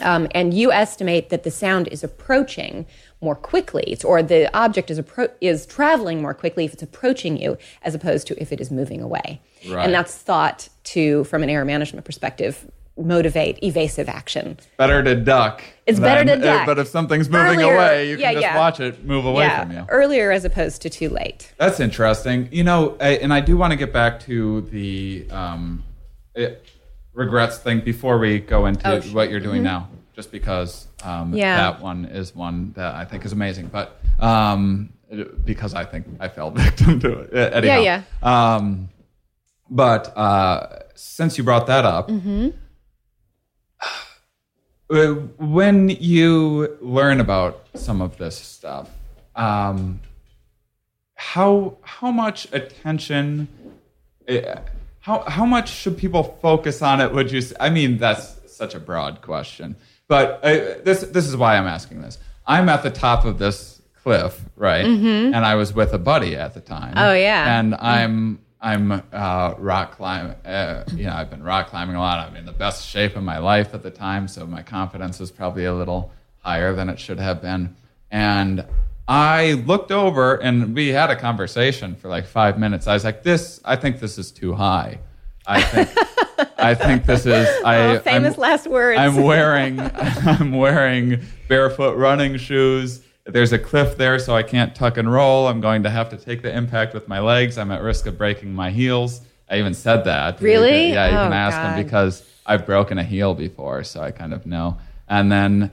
um, and you estimate that the sound is approaching more quickly, or the object is appro- is traveling more quickly if it's approaching you, as opposed to if it is moving away. Right. And that's thought to, from an error management perspective, motivate evasive action. Better to duck. It's better to duck. But if something's moving Earlier- away, you can yeah, just yeah. watch it move away yeah, from you. earlier as opposed to too late. That's interesting. You know, I, and I do want to get back to the um, it, regrets thing before we go into Oh, what you're doing now, just because um, Yeah. that one is one that I think is amazing. But um, because I think I fell victim to it. Anyhow. Yeah, Um, but uh, since you brought that up, Mm-hmm. uh, when you learn about some of this stuff, um, how how much attention, uh, how how much should people focus on it? Would you? I mean, that's such a broad question, but uh, this this is why I'm asking this. I'm at the top of this cliff, right? And I was with a buddy at the time. Mm-hmm. Oh, yeah. And I'm I'm uh, rock climbing. Uh, you know, I've been rock climbing a lot. I'm in the best shape of my life at the time, so my confidence was probably a little higher than it should have been. And I looked over, and we had a conversation for like five minutes. I was like, "This, I think this is too high. I think, I think this is. I Oh, famous I'm- last words. I'm wearing I'm wearing barefoot running shoes. There's a cliff there, so I can't tuck and roll. I'm going to have to take the impact with my legs. I'm at risk of breaking my heels. I even said that. Really? Yeah, you Oh, can ask God. them because I've broken a heel before, so I kind of know. And then,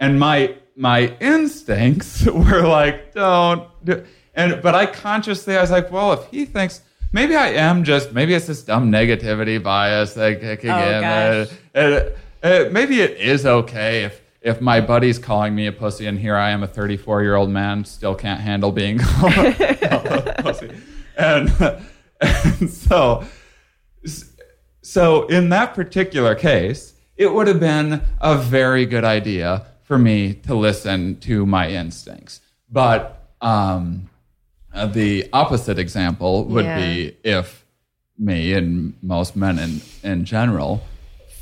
and my my instincts were like, don't. Do, and but I consciously, I was like, well, if he thinks. Maybe I am just. Maybe it's this dumb negativity bias that kicking Oh, in. gosh. Uh, maybe it is okay if if my buddy's calling me a pussy and here I am a 34 year old man still can't handle being called a pussy and, and so so in that particular case it would have been a very good idea for me to listen to my instincts but um, uh, the opposite example would Yeah. be if me and most men in, in general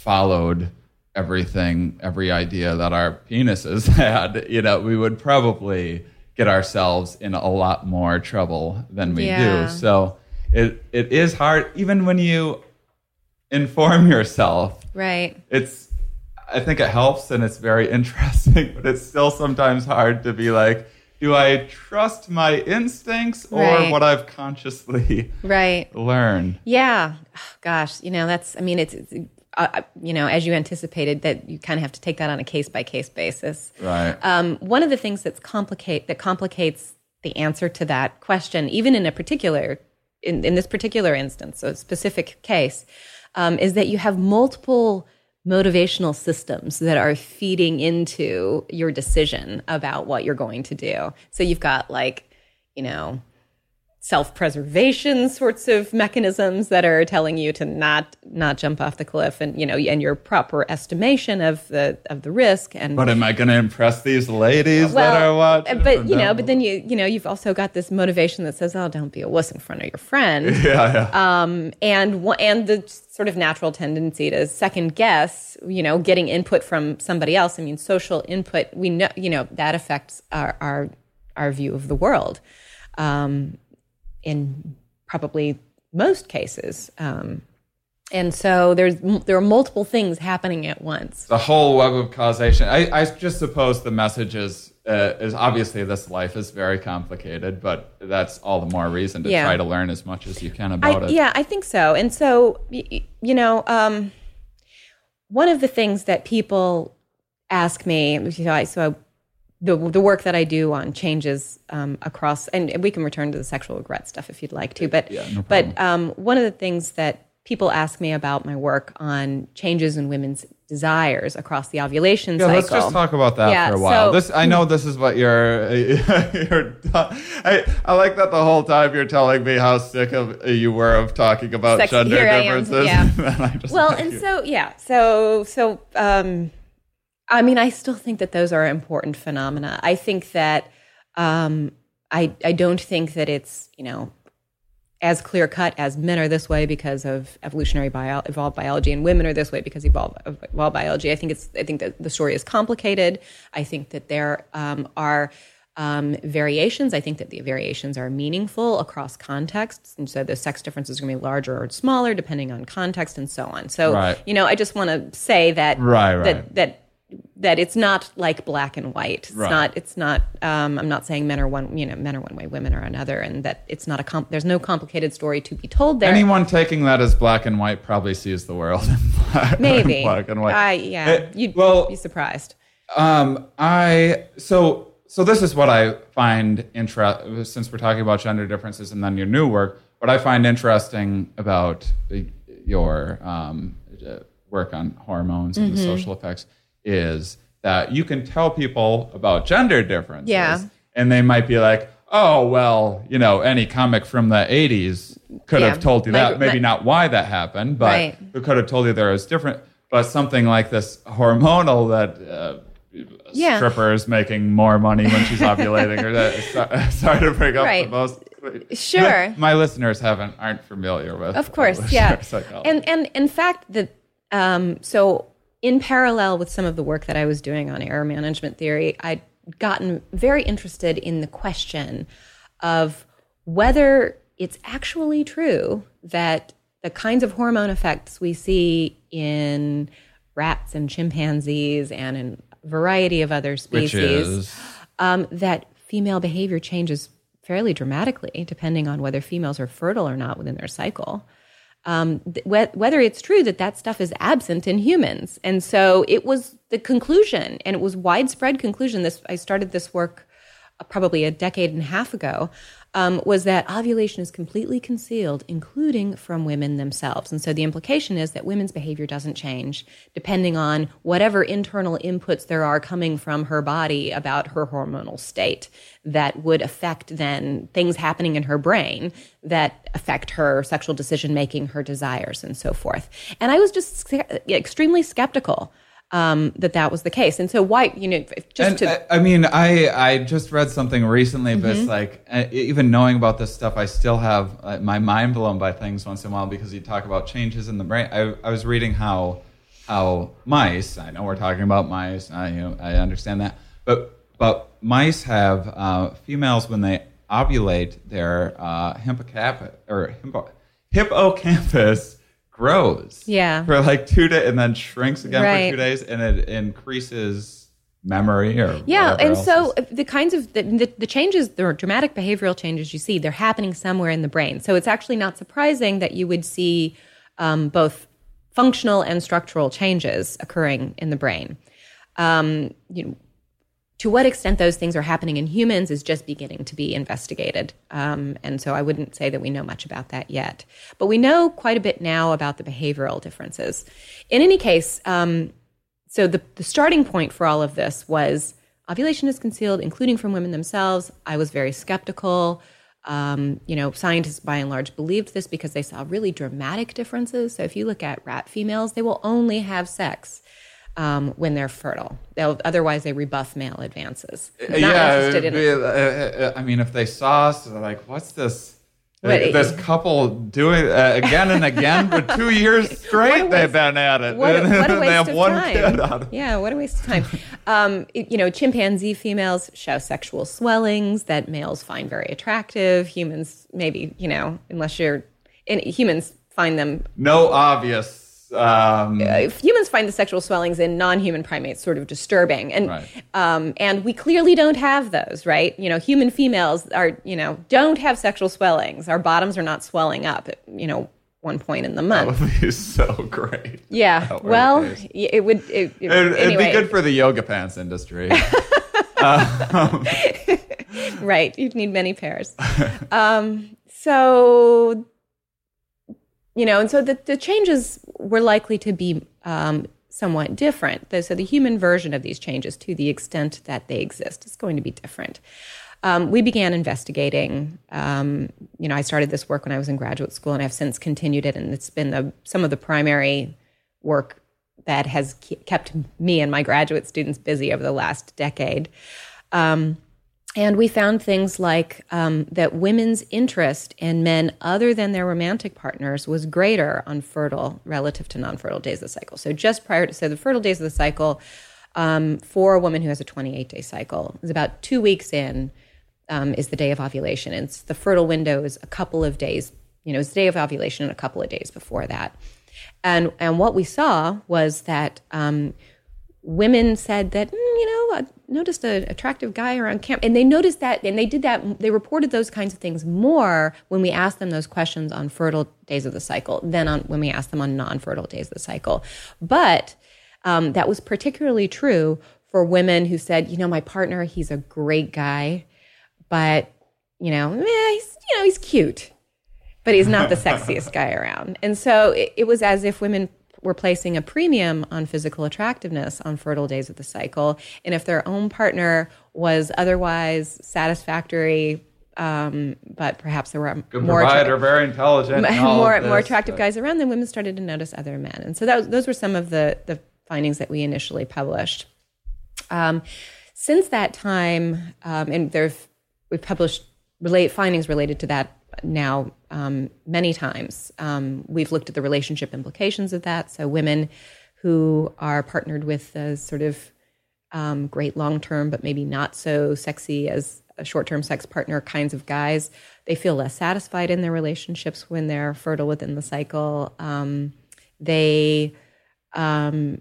followed everything, every idea that our penises had, you know, we would probably get ourselves in a lot more trouble than we Yeah. do. So it it is hard, even when you inform yourself. right. It's I think it helps and it's very interesting, but it's still sometimes hard to be like, do I trust my instincts or Right. what I've consciously Right. learned? Yeah. Oh, gosh, you know, that's, I mean, it's, it's uh, you know, as you anticipated, that you kind of have to take that on a case by case basis. Right. Um, one of the things that's complicate that complicates the answer to that question, even in a particular, in, in this particular instance, a specific case, um, is that you have multiple motivational systems that are feeding into your decision about what you're going to do. So you've got like, you know, self-preservation sorts of mechanisms that are telling you to not not jump off the cliff and you know and your proper estimation of the of the risk and But am I going to impress these ladies well, that are watching? but you know but then you you know you've also got this motivation that says oh don't be a wuss in front of your friend yeah, yeah. um, and and the sort of natural tendency to second guess, you know, getting input from somebody else. I mean, social input. We know, you know, that affects our our, our view of the world. Um, in probably most cases, um, and so there's there are multiple things happening at once. the whole web of causation. I, I just suppose the message is, uh, is obviously this life is very complicated, but that's all the more reason to Yeah. try to learn as much as you can about I, it. Yeah, I think so. And so, y- y- you know, um, one of the things that people ask me, you know, I, so I, the the work that I do on changes um, across, and we can return to the sexual regret stuff if you'd like to. But Yeah, no but um, one of the things that people ask me about my work on changes in women's desires across the ovulation Yeah, cycle. let's just talk about that Yeah, for a while. so- this I know this is what you're. you're I, I like that the whole time you're telling me how sick of you were of talking about Sex- gender I am, differences. yeah. And well and you. so yeah so so um i mean i still think that those are important phenomena i think that um i i don't think that it's you know as clear cut as men are this way because of evolutionary bio, evolved biology and women are this way because evolved, evolved biology i think it's i think that the story is complicated i think that there um, are um, variations. I think that the variations are meaningful across contexts, and so the sex difference is going to be larger or smaller depending on context and so on. So, Right. you know, I just want to say that Right, right. that that that it's not like black and white. It's Right. not. It's not. Um, I'm not saying men are one. You know, men are one way, women are another, and that it's not a. Com- there's no complicated story to be told there. Anyone taking that as black and white probably sees the world in black, Maybe. black and white. I yeah. It- you'd well, be surprised. Um, I so so this is what I find interesting since we're talking about gender differences and then your new work. What I find interesting about your um, uh, work on hormones and Mm-hmm. the social effects is that you can tell people about gender differences, Yeah. and they might be like, "Oh, well, you know, any comic from the '80s could Yeah. have told you that. Maybe like- not why that happened, but Right. who could have told you there was different." But something like this hormonal that uh, Yeah. stripper is making more money when she's ovulating, or that. Sorry to bring up Right. the most. Sure. My listeners haven't aren't familiar with. Of course, yeah. And and in fact, the um, so in parallel with some of the work that I was doing on error management theory, I'd gotten very interested in the question of whether it's actually true that the kinds of hormone effects we see in rats and chimpanzees and in a variety of other species, um, that female behavior changes fairly dramatically depending on whether females are fertile or not within their cycle. Um, th- whether it's true that that stuff is absent in humans, and so it was the conclusion, and it was widespread conclusion. This I started this work uh, probably a decade and a half ago, um, was that ovulation is completely concealed, including from women themselves. And so the implication is that women's behavior doesn't change depending on whatever internal inputs there are coming from her body about her hormonal state that would affect then things happening in her brain that affect her sexual decision making, her desires, and so forth. And I was just extremely skeptical. Um, that that was the case, and so why you know just And to I, I mean, I I just read something recently, but Mm-hmm. it's like uh, even knowing about this stuff, I still have uh, my mind blown by things once in a while because you talk about changes in the brain. I, I was reading how how mice. I know we're talking about mice. I you know, I understand that, but but mice have uh, females when they ovulate, their uh, hippocampus or hippo, hippocampus grows. Yeah. For like two days, and then shrinks again Right. for two days, and it increases memory or Yeah, and so is- the kinds of the, the, the changes, the dramatic behavioral changes you see, they're happening somewhere in the brain. So it's actually not surprising that you would see um, both functional and structural changes occurring in the brain. Um, you know, to what extent those things are happening in humans is just beginning to be investigated. Um, and so I wouldn't say that we know much about that yet. But we know quite a bit now about the behavioral differences. In any case, um, so the, the starting point for all of this was ovulation is concealed, including from women themselves. I was very skeptical. Um, you know, scientists by and large believed this because they saw really dramatic differences. So if you look at rat females, they will only have sex um, when they're fertile. They'll, otherwise, they rebuff male advances. Not yeah, interested in be, uh, uh, I mean, if they saw us, they're like, "What's this? What- this couple doing uh, again and again for two years straight? waste- they've been at it. What what they have one time. kid out of it. Yeah, what a waste of time. Um, you know, chimpanzee females show sexual swellings that males find very attractive. Humans, maybe, you know, unless you're, and humans find them, No obvious. Um, if humans find the sexual swellings in non-human primates sort of disturbing. And, Right. um, and we clearly don't have those, right? You know, human females are, you know, don't have sexual swellings. Our bottoms are not swelling up at, you know, one point in the month. that would be so great. Yeah. Well, y- it would. It, it, It'd, it'd be good for the yoga pants industry. right. You'd need many pairs. um, so, you know, and so the, the changes were likely to be um, somewhat different. So the human version of these changes, to the extent that they exist, is going to be different. Um, we began investigating. Um, you know, I started this work when I was in graduate school, and I've since continued it, and it's been the, some of the primary work that has ke- kept me and my graduate students busy over the last decade. Um, and we found things like um, that women's interest in men other than their romantic partners was greater on fertile relative to non fertile days of the cycle. So, just prior to, so the fertile days of the cycle, um, for a woman who has a 28 day cycle. is about two weeks in um, is the day of ovulation. And it's, the fertile window is a couple of days, you know, it's the day of ovulation and a couple of days before that. And, and what we saw was that um, women said that, mm, you know, I noticed an attractive guy around camp. And they noticed that, and they did that, they reported those kinds of things more when we asked them those questions on fertile days of the cycle than on when we asked them on non fertile days of the cycle. But um, that was particularly true for women who said, you know, my partner, he's a great guy, but, you know, eh, he's, you know, he's cute, but he's not the sexiest guy around. And so it, it was as if women were placing a premium on physical attractiveness on fertile days of the cycle. And if their own partner was otherwise satisfactory, um, but perhaps there were Good more provider, very intelligent. more more attractive guys around, then women started to notice other men, and so was, those were some of the the findings that we initially published. Um, since that time, um, and there've we've published relate findings related to that now um, many times. Um, we've looked at the relationship implications of that. So women who are partnered with a sort of um, great long term, but maybe not so sexy as a short term sex partner kinds of guys. They feel less satisfied in their relationships when they're fertile within the cycle. Um, they um,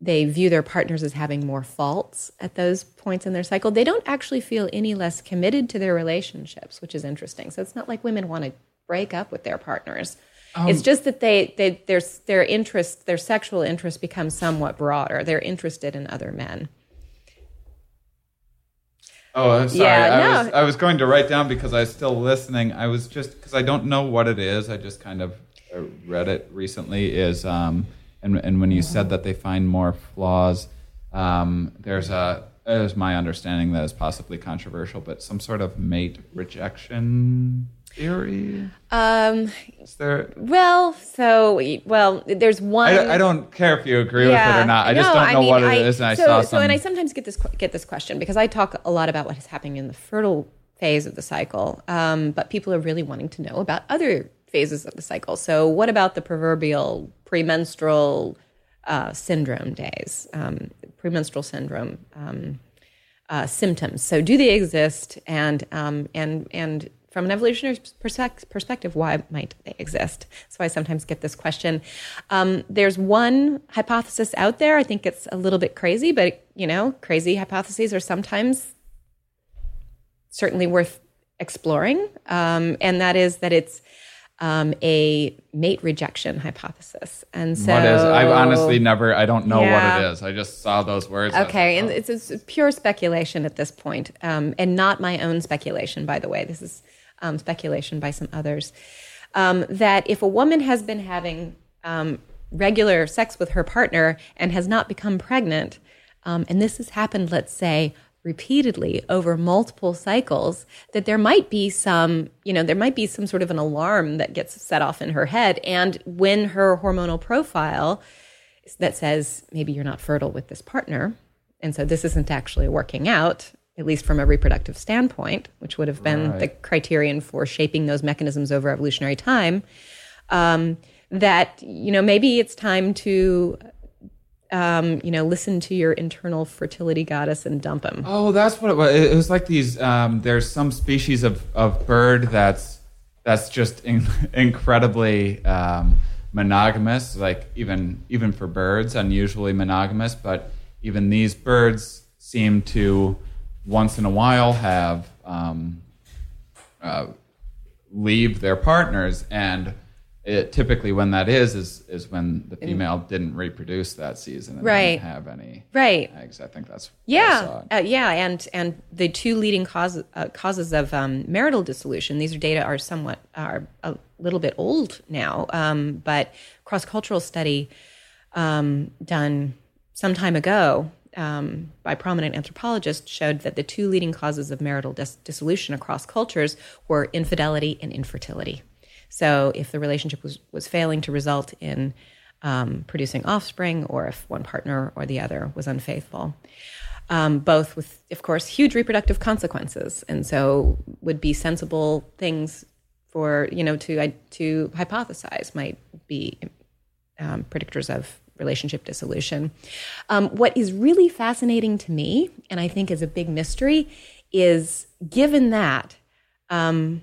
they view their partners as having more faults at those points in their cycle. They don't actually feel any less committed to their relationships, which is interesting. So it's not like women want to break up with their partners. it's just that they, they their their interest, their sexual interest becomes somewhat broader. They're interested in other men. Oh, I'm sorry. Yeah, I, no. was, I was going to write down because I was still listening. I was just because I don't know what it is. I just kind of uh, read it recently. Is um, and and when you said that they find more flaws, um, there's a. Was my understanding that is possibly controversial, but some sort of mate rejection theory. Um, Is there? well, so well, there's one. I, don't- I don't care if you agree with it or not. I just don't know mean, what it I- is, and I so, saw so, and I sometimes get this get this question because I talk a lot about what is happening in the fertile phase of the cycle, um, but people are really wanting to know about other phases of the cycle. So, what about the proverbial premenstrual uh, syndrome days, um, premenstrual syndrome um, uh, symptoms? So, do they exist? And um, and and from an evolutionary perspective, why might they exist? So I sometimes get this question. Um, there's one hypothesis out there. I think it's a little bit crazy, but you know, crazy hypotheses are sometimes certainly worth exploring, um, and that is that it's um, a mate rejection hypothesis. And so, what is? I honestly never. I don't know Yeah. what it is. I just saw those words. Okay, like, and oh. it's, it's pure speculation at this point, um, and not my own speculation, by the way. This is um, speculation by some others. Um, that if a woman has been having um, regular sex with her partner and has not become pregnant, um, and this has happened, let's say, repeatedly over multiple cycles, that there might be some, you know, there might be some sort of an alarm that gets set off in her head. And when her hormonal profile that says maybe you're not fertile with this partner. And so this isn't actually working out, at least from a reproductive standpoint, which would have been the criterion for shaping those mechanisms over evolutionary time. Um, that, you know, maybe it's time to, um, you know, listen to your internal fertility goddess and dump him. Oh, that's what it was. It was like these. Um, there's some species of, of bird that's that's just in, incredibly um, monogamous. Like even even for birds, unusually monogamous. But even these birds seem to once in a while have um, uh, leave their partners and. It, typically, when that is, is is when the female didn't reproduce that season and Right. didn't have any Right. eggs. I think that's what I saw. Yeah, uh, yeah, and and the two leading causes uh, causes of um, marital dissolution. These are data are somewhat are a little bit old now, um, but cross cultural study um, done some time ago um, by prominent anthropologists showed that the two leading causes of marital dis- dissolution across cultures were infidelity and infertility. So, if the relationship was was failing to result in um, producing offspring, or if one partner or the other was unfaithful, um, both with, of course, huge reproductive consequences, and so would be sensible things for you know to to hypothesize might be um, predictors of relationship dissolution. Um, what is really fascinating to me, and I think is a big mystery, is given that, um,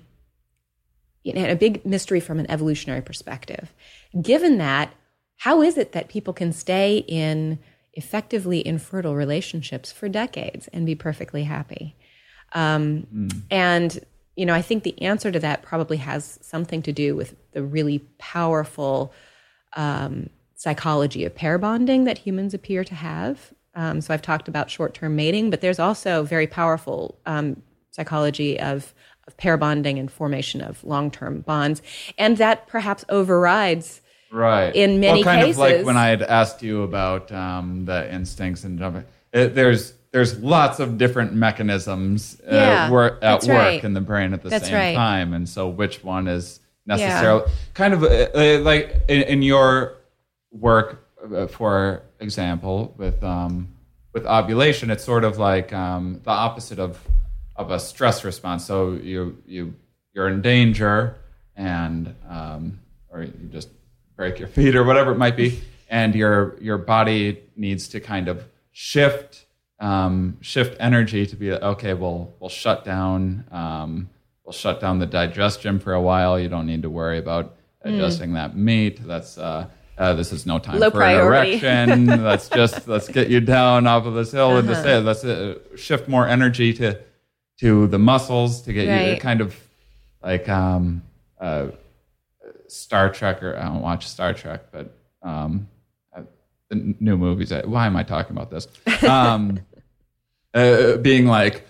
a big mystery from an evolutionary perspective, given that, how is it that people can stay in effectively infertile relationships for decades and be perfectly happy? Um, mm. And you know, I think the answer to that probably has something to do with the really powerful um, psychology of pair bonding that humans appear to have. Um, so I've talked about short-term mating, but there's also very powerful um, psychology of, of pair bonding and formation of long-term bonds, and that perhaps overrides right in many well, kind cases. Of like when I had asked you about um, the instincts and jumping, it, there's there's lots of different mechanisms uh, yeah, work, at work right. in the brain at the that's same right. time, and so which one is necessarily yeah. kind of uh, uh, like in, in, your work, uh, for example, with um, with ovulation, it's sort of like um, the opposite of of a stress response. So you you you're in danger, and um, or you just break your feet or whatever it might be, and your your body needs to kind of shift um, shift energy to be okay. We'll we'll shut down. Um, we'll shut down the digestion for a while. You don't need to worry about digesting mm. that meat. That's uh, uh, this is no time Low for priority. an erection. let's just let's get you down off of this hill uh-huh. and just say let's uh, shift more energy to to the muscles to get right. you kind of like um, uh, Star Trek or I don't watch Star Trek, but um, the new movies. Why am I talking about this? Um, uh, being like,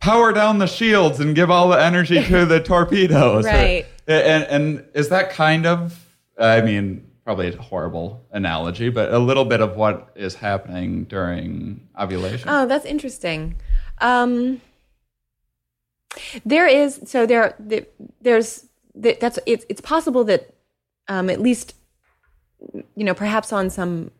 power down the shields and give all the energy to the torpedoes. Right. and, and is that kind of, I mean, probably a horrible analogy, but a little bit of what is happening during ovulation. Oh, that's interesting. Um, there is so there, there there's that's it's it's possible that um, at least you know perhaps on some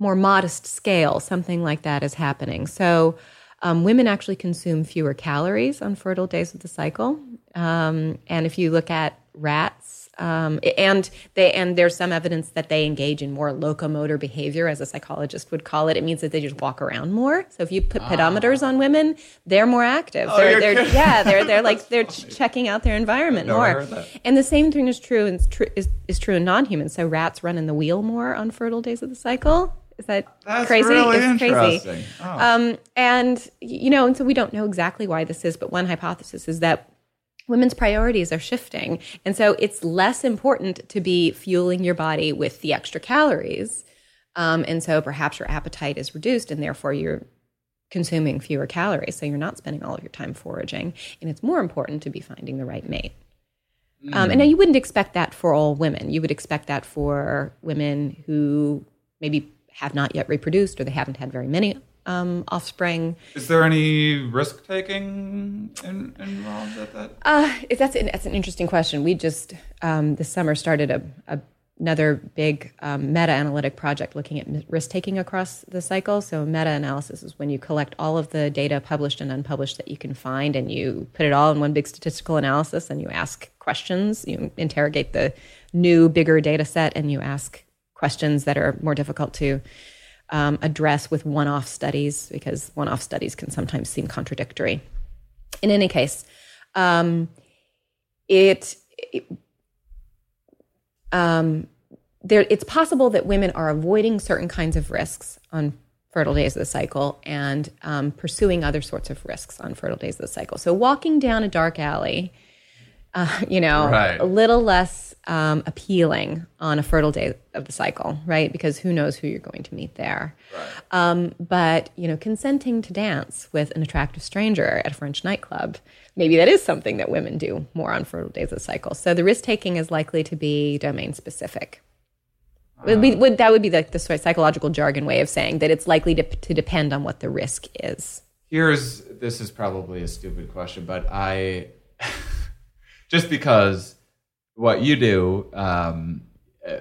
more modest scale, something like that is happening. So, um, women actually consume fewer calories on fertile days of the cycle. Um, and if you look at rats, um, and they and there's some evidence that they engage in more locomotor behavior, as a psychologist would call it. It means that they just walk around more. So if you put pedometers on women, they're more active. Oh, they're, they're yeah, they're they're like they're ch- checking out their environment more. And the same thing is true and tr- is is true in non-humans. So rats run in the wheel more on fertile days of the cycle. Is that That's crazy? really it's crazy. Oh. Um, and you know, and so we don't know exactly why this is, but one hypothesis is that women's priorities are shifting, and so it's less important to be fueling your body with the extra calories, um, and so perhaps your appetite is reduced, and therefore you're consuming fewer calories, so you're not spending all of your time foraging, and it's more important to be finding the right mate. Um, and now you wouldn't expect that for all women. You would expect that for women who maybe have not yet reproduced or they haven't had very many um, offspring. Is there any risk taking in, involved at that? Uh, that's, an, that's an interesting question. We just um, this summer started a, a another big um, meta analytic project looking at risk taking across the cycle. So, meta analysis is when you collect all of the data published and unpublished that you can find and you put it all in one big statistical analysis and you ask questions. You interrogate the new, bigger data set and you ask questions that are more difficult to um, address with one off studies because one off studies can sometimes seem contradictory. In any case, um, it, it um, there, it's possible that women are avoiding certain kinds of risks on fertile days of the cycle and um, pursuing other sorts of risks on fertile days of the cycle. So, walking down a dark alley, uh, you know, Right. a little less um, appealing on a fertile day of the cycle, right? Because who knows who you're going to meet there. Um, but you know, consenting to dance with an attractive stranger at a French nightclub, maybe that is something that women do more on fertile days of the cycle. So the risk taking is likely to be domain specific. Would be, would, that would be like the sort of psychological jargon way of saying that it's likely to, to depend on what the risk is. Here's this is probably a stupid question, but I just because what you do um, uh,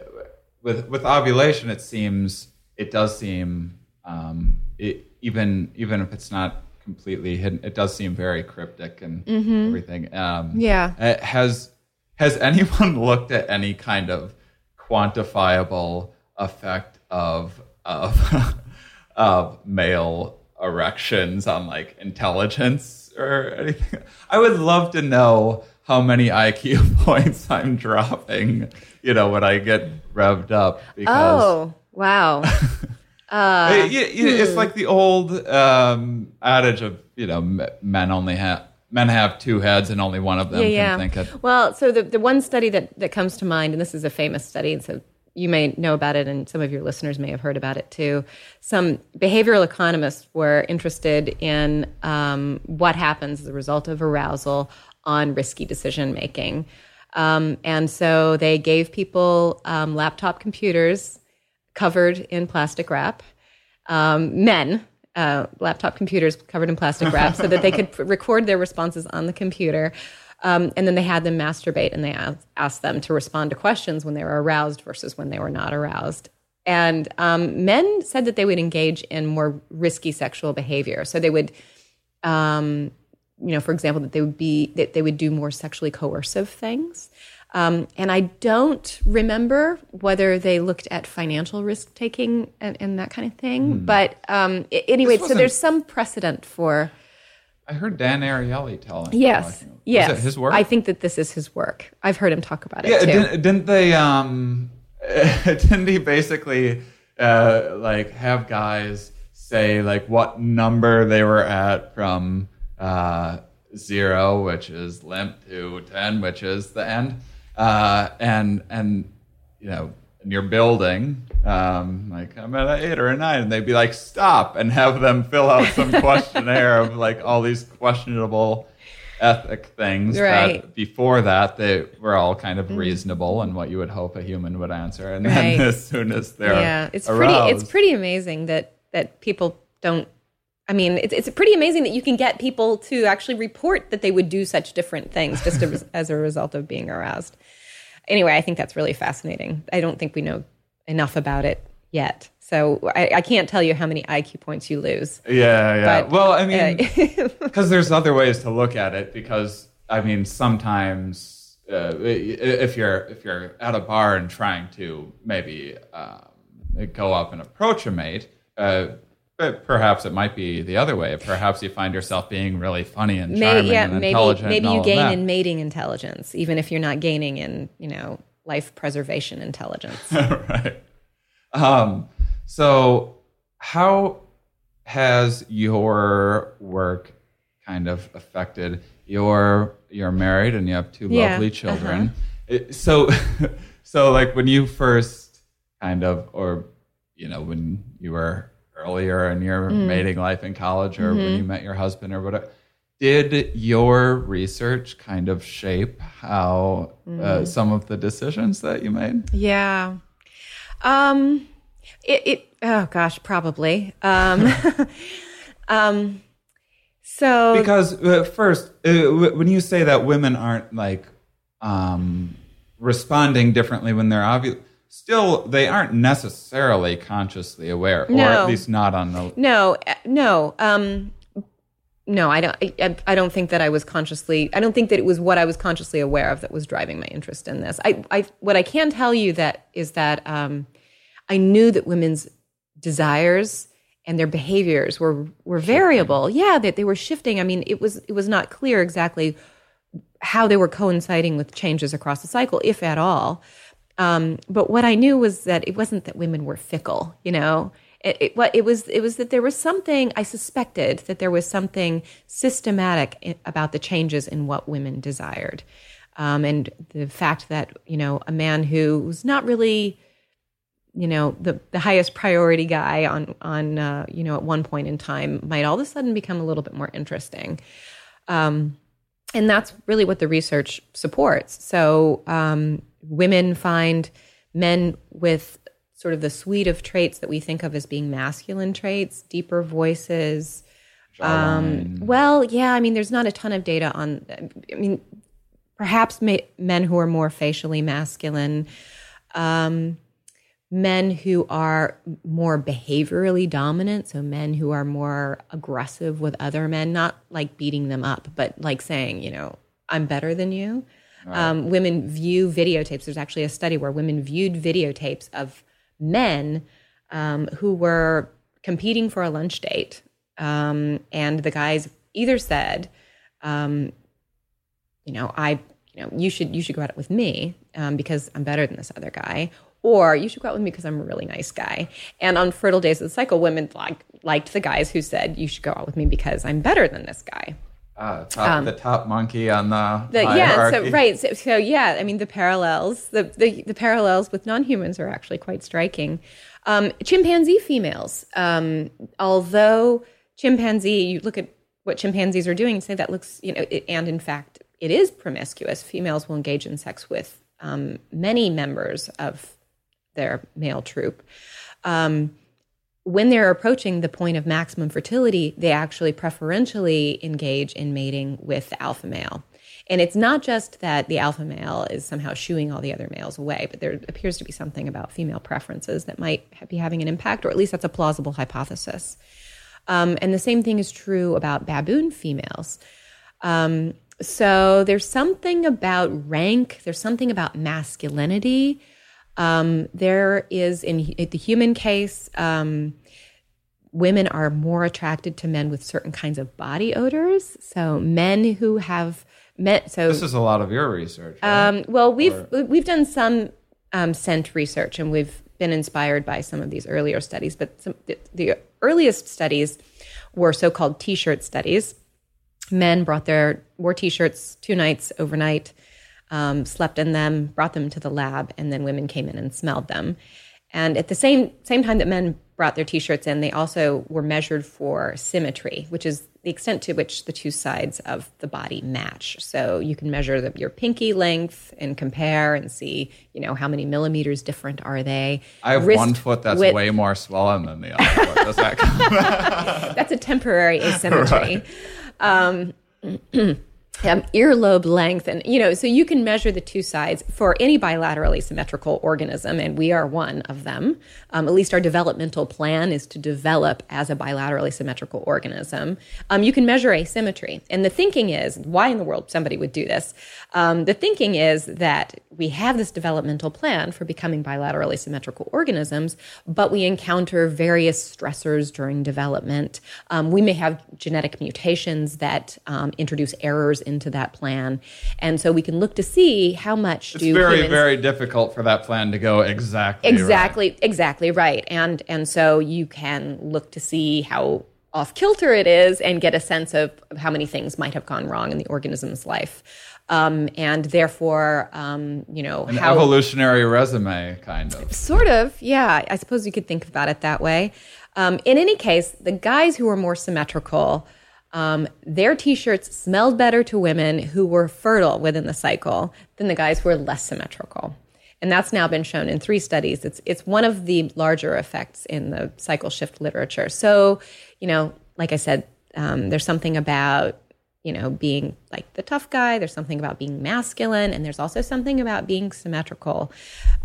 with with ovulation, it seems it does seem um, it, even even if it's not completely hidden, it does seem very cryptic and everything. Um, Yeah. uh, has has anyone looked at any kind of quantifiable effect of of of male erections on like intelligence or anything. I would love to know how many IQ points I'm dropping, you know, when I get revved up because Oh, wow. it- you- you- it's like the old um, adage of, you know, men only have men have two heads and only one of them yeah, can yeah. think it. Well, so the, the one study that, that comes to mind, and this is a famous study, and so you may know about it, and some of your listeners may have heard about it too. Some behavioral economists were interested in um, what happens as a result of arousal on risky decision making. Um, and so they gave people um, laptop computers covered in plastic wrap, um, men, uh, laptop computers covered in plastic wrap, so that they could record their responses on the computer. Um, and then they had them masturbate and they asked, asked them to respond to questions when they were aroused versus when they were not aroused. And um, men said that they would engage in more risky sexual behavior. So they would, um, you know, for example, that they would be that they would do more sexually coercive things. Um, and I don't remember whether they looked at financial risk taking and, and that kind of thing. But um, anyway, so there's some precedent for I heard Dan Ariely telling. yes, yes. His work? I think that this is his work. I've heard him talk about it Yeah, too. didn't, didn't they? Um, didn't he basically uh, like have guys say like what number they were at from uh, zero, which is limp, to ten, which is the end, uh, and and you know, in your building, um, like I'm at an eight or a nine, and they'd be like, stop, and have them fill out some questionnaire of like all these questionable ethic things Right. that before that they were all kind of reasonable and what you would hope a human would answer and then as soon as they're yeah, it's aroused, pretty. It's pretty amazing that that people don't. I mean, it's it's pretty amazing that you can get people to actually report that they would do such different things just as, as a result of being aroused. Anyway, I think that's really fascinating. I don't think we know enough about it yet, so I, I can't tell you how many IQ points you lose. yeah yeah But, well i mean uh, because there's other ways to look at it because i mean sometimes uh, if you're if you're at a bar and trying to maybe um, go up and approach a mate uh, but perhaps it might be the other way. Perhaps you find yourself being really funny and May, charming yeah, and maybe intelligent. maybe you gain in mating intelligence, even if you're not gaining in you know life preservation intelligence. right. Um, so, how has your work kind of affected your? You're married and you have two Yeah, lovely children. It- so, so like when you first kind of, or you know, when you were earlier in your Mm. mating life in college, or Mm-hmm. when you met your husband, or whatever. Did your research kind of shape how Mm. uh, some of the decisions that you made? Yeah. Um it, it oh gosh, probably. Um um so because uh, first uh, w- when you say that women aren't like um, responding differently when they're obvious still they aren't necessarily consciously aware or at least not on the no, uh, no. Um no, I don't I, I don't think that I was consciously I don't think that it was what I was consciously aware of that was driving my interest in this. I I what I can tell you that is that um I knew that women's desires and their behaviors were were variable. Yeah, that they were shifting. I mean, it was it was not clear exactly how they were coinciding with changes across the cycle, if at all. Um, but what I knew was that it wasn't that women were fickle. You know, it, it, what it was it was that there was something I suspected that there was something systematic i- about the changes in what women desired, um, and the fact that you know a man who was not really you know the the highest priority guy on on uh, you know at one point in time might all of a sudden become a little bit more interesting. Um, and that's really what the research supports. So um, women find men with sort of the suite of traits that we think of as being masculine traits deeper voices um, well yeah i mean there's not a ton of data on i mean perhaps ma- men who are more facially masculine um, men who are more behaviorally dominant, so men who are more aggressive with other men, not like beating them up, but like saying, you know, I'm better than you. Um, women view videotapes. There's actually a study where women viewed videotapes of men um, who were competing for a lunch date, um, and the guys either said, um, "You know, I, you know, you should you should go out with me um, because I'm better than this other guy." Or you should go out with me because I'm a really nice guy. And on fertile days of the cycle, women like liked the guys who said you should go out with me because I'm better than this guy. Ah, top, the top monkey on the, Um, The, yeah, so right, so, so yeah, I mean the parallels, the the, the parallels with non-humans are actually quite striking. Um, chimpanzee females, um, although chimpanzee, you look at what chimpanzees are doing say that looks, you know, it, and in fact it is promiscuous. Females will engage in sex with um, many members of their male troop. Um, when they're approaching the point of maximum fertility, they actually preferentially engage in mating with the alpha male. And it's not just that the alpha male is somehow shooing all the other males away, but there appears to be something about female preferences that might be having an impact, or at least that's a plausible hypothesis. Um, and the same thing is true about baboon females. Um, so there's something about rank, there's something about masculinity. Um, there is, in, in the human case, um, women are more attracted to men with certain kinds of body odors. So men who have met, so This is a lot of your research. right? um, well, we've we've done some um, scent research, and we've been inspired by some of these earlier studies. But some, the, the earliest studies were so-called T-shirt studies. Men brought their wore T-shirts two nights overnight, um, slept in them, brought them to the lab, and then women came in and smelled them. And at the same same time that men brought their T-shirts in, they also were measured for symmetry, which is the extent to which the two sides of the body match. So you can measure the, your pinky length and compare and see, you know, how many millimeters different are they. I have Wrist one foot that's width- way more swollen than the other foot. Does that? That's a temporary asymmetry. um, um, earlobe length, and you know, so you can measure the two sides for any bilaterally symmetrical organism, and we are one of them. Um, at least our developmental plan is to develop as a bilaterally symmetrical organism. Um, you can measure asymmetry, and the thinking is why in the world somebody would do this. Um, the thinking is that we have this developmental plan for becoming bilaterally symmetrical organisms, but we encounter various stressors during development. Um, we may have genetic mutations that um, introduce errors into that plan, and so we can look to see how much It's do very, humans very difficult for that plan to go exactly. right. exactly exactly right and and so you can look to see how off kilter it is and get a sense of how many things might have gone wrong in the organism's life um, and therefore um, you know An how evolutionary resume, kind of. Sort of, yeah. I suppose you could think about it that way. Um, in any case, the guys who are more symmetrical, um, their t-shirts smelled better to women who were fertile within the cycle than the guys who were less symmetrical. And that's now been shown in three studies. It's it's one of the larger effects in the cycle shift literature. So, you know, like I said, um, there's something about you know being like the tough guy. There's something about being masculine, and there's also something about being symmetrical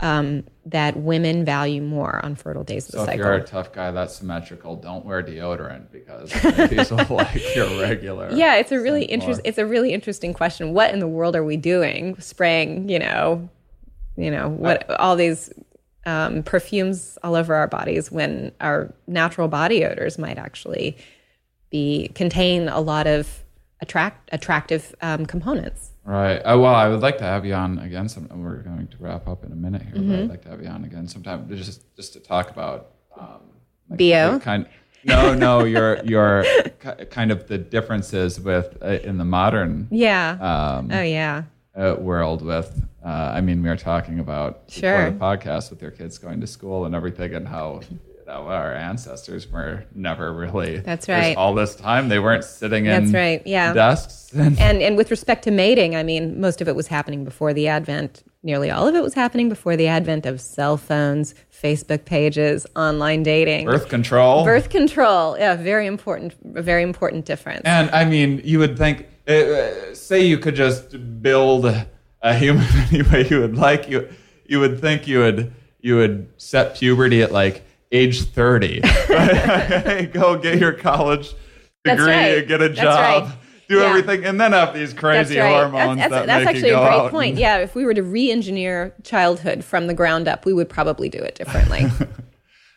um, that women value more on fertile days of So the if cycle. you're a tough guy that's symmetrical, don't wear deodorant because these will like your regular. yeah, it's a really interesting. It's a really interesting question. What in the world are we doing? Spraying, you know, you know what? all these um, perfumes all over our bodies when our natural body odors might actually be contain a lot of attract attractive um, components. Right. Uh, well, I would like to have you on again. Some we're going to wrap up in a minute here, Mm-hmm. but I'd like to have you on again sometime just just to talk about um, like, BO? kind. No, no, your your ki- kind of the differences with uh, in the modern Yeah. um, oh yeah. uh, world with. Uh, I mean, we were talking about Sure. the podcast with your kids going to school and everything, and how know, our ancestors were never really. That's right. All this time, they weren't sitting in That's right, yeah. desks. And, and and with respect to mating, I mean, most of it was happening before the advent. Nearly all of it was happening before the advent of cell phones, Facebook pages, online dating, birth control. birth control. Yeah, very important. A very important difference. And I mean, you would think, uh, uh, say you could just build a human any way you would like. You you would think you would you would set puberty at like age thirty. Hey, Go get your college degree right. and get a job. right. do Yeah. everything, and then have these That's crazy right. hormones that's, that that's actually a great point. and- Yeah, if we were to re-engineer childhood from the ground up, we would probably do it differently.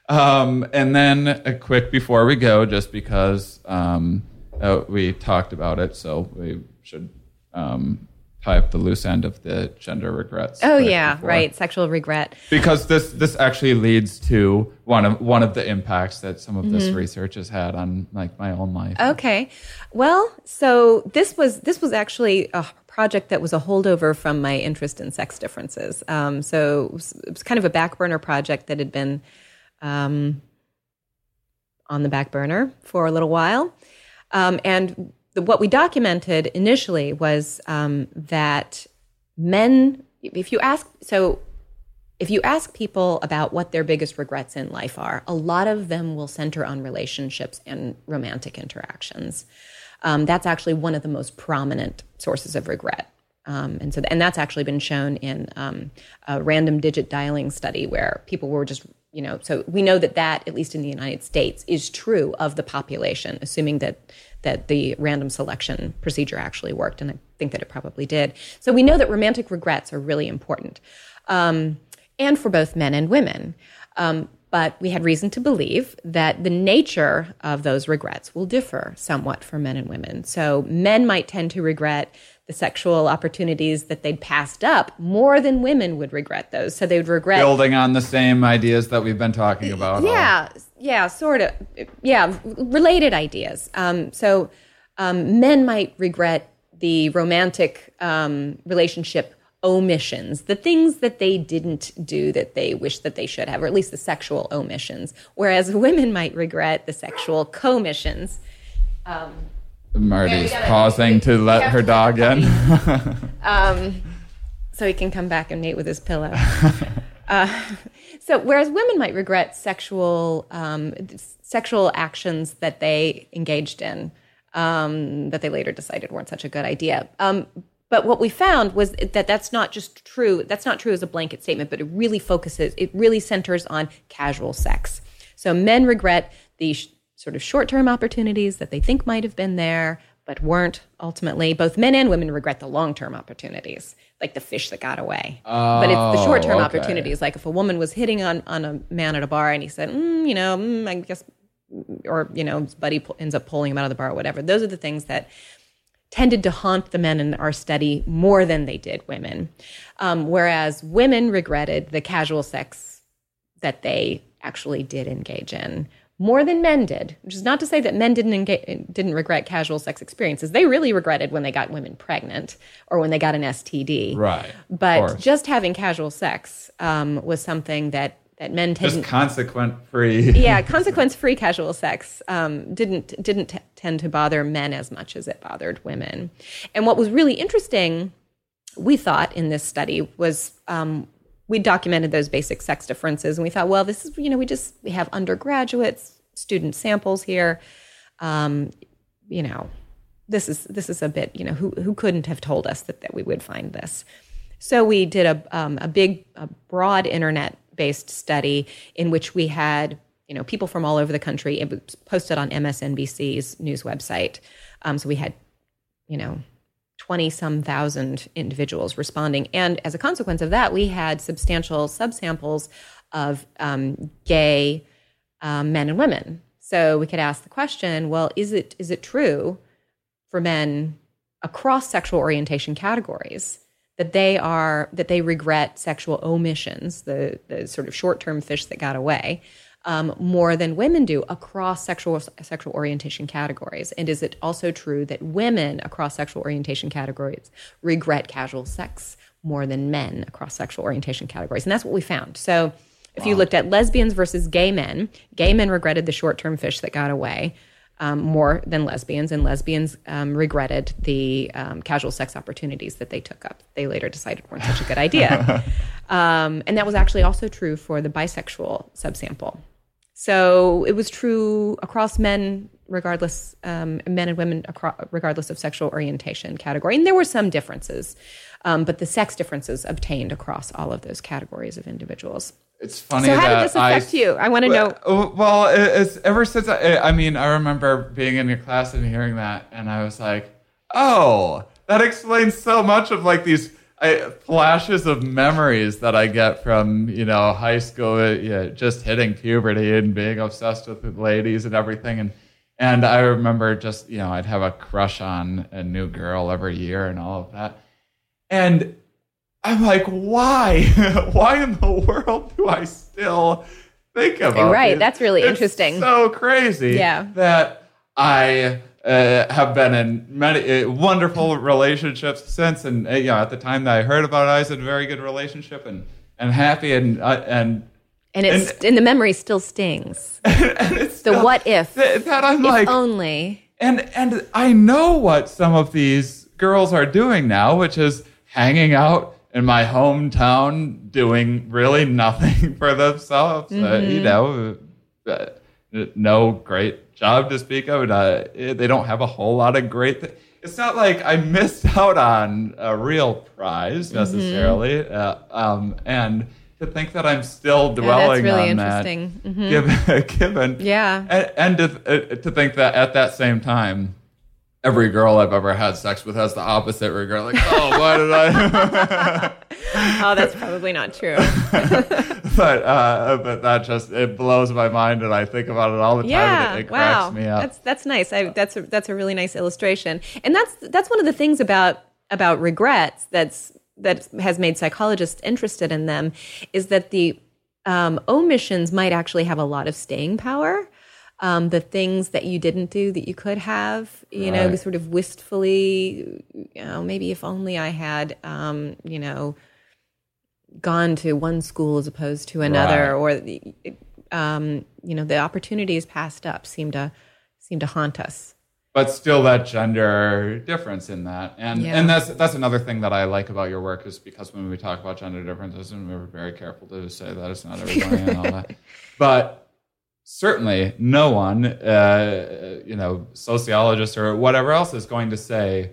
Um, and then a quick before we go, just because um, uh, we talked about it, so we should um, the loose end of the gender regrets. oh quick yeah, before- right. Sexual regret. Because this this actually leads to one of one of the impacts that some of this Mm-hmm. research has had on like my own life. Okay. Well, so this was this was actually a project that was a holdover from my interest in sex differences. Um, so it was, it was kind of a back burner project that had been um, on the back burner for a little while, um, and the, what we documented initially was um, that men, if you ask, so if you ask people about what their biggest regrets in life are, a lot of them will center on relationships and romantic interactions. Um, that's actually one of the most prominent sources of regret. Um, and so, and that's actually been shown in um, a random digit dialing study where people were just, you know, so we know that that, at least in the United States, is true of the population, assuming that that the random selection procedure actually worked, and I think that it probably did. So we know that romantic regrets are really important um, and for both men and women. Um, but we had reason to believe that the nature of those regrets will differ somewhat for men and women. So men might tend to regret the sexual opportunities that they'd passed up more than women would regret those. So they would regret Building on the same ideas that we've been talking about. all- yeah, yeah, sort of. Yeah, related ideas. Um, so um, men might regret the romantic um, relationship omissions, the things that they didn't do that they wish that they should have, or at least the sexual omissions, whereas women might regret the sexual commissions. Martie's Yeah, we pausing to let her to dog in. so he can come back and mate with his pillow. uh, so, whereas women might regret sexual um, sexual actions that they engaged in um, that they later decided weren't such a good idea. Um, but what we found was that that's not just true. That's not true as a blanket statement, but it really focuses. It really centers on casual sex. So men regret the sort of short term opportunities that they think might have been there, but weren't ultimately. Both men and women regret the long term opportunities, like the fish that got away. but it's the Oh, short term okay. opportunities. Like if a woman was hitting on, on a man at a bar and he said, mm, you know, mm, I guess, or, you know, his buddy ends up pulling him out of the bar or whatever. Those are the things that tended to haunt the men in our study more than they did women. Um, whereas women regretted the casual sex that they actually did engage in more than men did, which is not to say that men didn't engage, didn't regret casual sex experiences. They really regretted when they got women pregnant or when they got an STD. Right. But just having casual sex um, was something that that men just tended consequent free. yeah, consequence-free casual sex um, didn't didn't t- tend to bother men as much as it bothered women. And what was really interesting, we thought in this study was um, we documented those basic sex differences, and we thought, well, this is you know we just we have undergraduates, student samples here, um, you know, this is this is a bit you know who who couldn't have told us that that we would find this. So we did a um, a big, a broad internet based study in which we had you know people from all over the country. It was posted on MSNBC's news website. Um, so we had you know 20 some thousand individuals responding. And as a consequence of that, we had substantial subsamples of um, gay um, men and women. So we could ask the question well, is it, is it true for men across sexual orientation categories? That they are that they regret sexual omissions, the the sort of short term fish that got away, um, more than women do across sexual sexual orientation categories. And is it also true that women across sexual orientation categories regret casual sex more than men across sexual orientation categories? And that's what we found. So if you looked at lesbians versus gay men, gay men regretted the short term fish that got away. Um, more than lesbians, and lesbians um, regretted the um, casual sex opportunities that they took up. They later decided weren't such a good idea. um, and that was actually also true for the bisexual subsample. So it was true across men, regardless, um, men and women, across, regardless of sexual orientation category. And there were some differences, um, but the sex differences obtained across all of those categories of individuals. It's funny So how did this affect I, you? I want to know. Well, well, it's ever since I, I mean, I remember being in your class and hearing that, and I was like, oh, that explains so much of like these I, flashes of memories that I get from you know high school, uh, yeah, just hitting puberty and being obsessed with ladies and everything, and and I remember just you know I'd have a crush on a new girl every year and all of that, and I'm like, why, why in the world do I still think about it? Right, these? that's really It's interesting. So crazy, Yeah. that I uh, have been in many uh, wonderful relationships since, and uh, you know, at the time that I heard about it, I was in a very good relationship and and happy, and uh, and And it's and, the memory still stings. and it's The still- what if? that, that I'm if like, only. and and I know what some of these girls are doing now, which is hanging out in my hometown, doing really nothing for themselves. Uh, Mm-hmm. you know, uh, no great job to speak of. Uh, they don't have a whole lot of great. Th- it's not like I missed out on a real prize Mm-hmm. necessarily, uh, um, and. To think that I'm still dwelling really on that, interesting. Mhm. given, given Yeah. and, and to, uh, to think that at that same time, every girl I've ever had sex with has the opposite regret. Like, oh, why did I? Oh, that's probably not true. but uh, but that just it blows my mind, and I think about it all the time. yeah and it, it wow cracks me up. that's that's nice I, that's a, that's a really nice illustration and that's that's one of the things about about regrets that's that has made psychologists interested in them is that the um, omissions might actually have a lot of staying power um, the things that you didn't do that you could have you know sort of wistfully you know maybe if only i had um, you know gone to one school as opposed to another, Right. or the, um, you know, the opportunities passed up seem to seem to haunt us. but still that gender difference in that and Yeah. and that's that's another thing that I like about your work is because when we talk about gender differences and we're very careful to say that it's not everybody and all that but certainly no one uh, you know sociologist or whatever else is going to say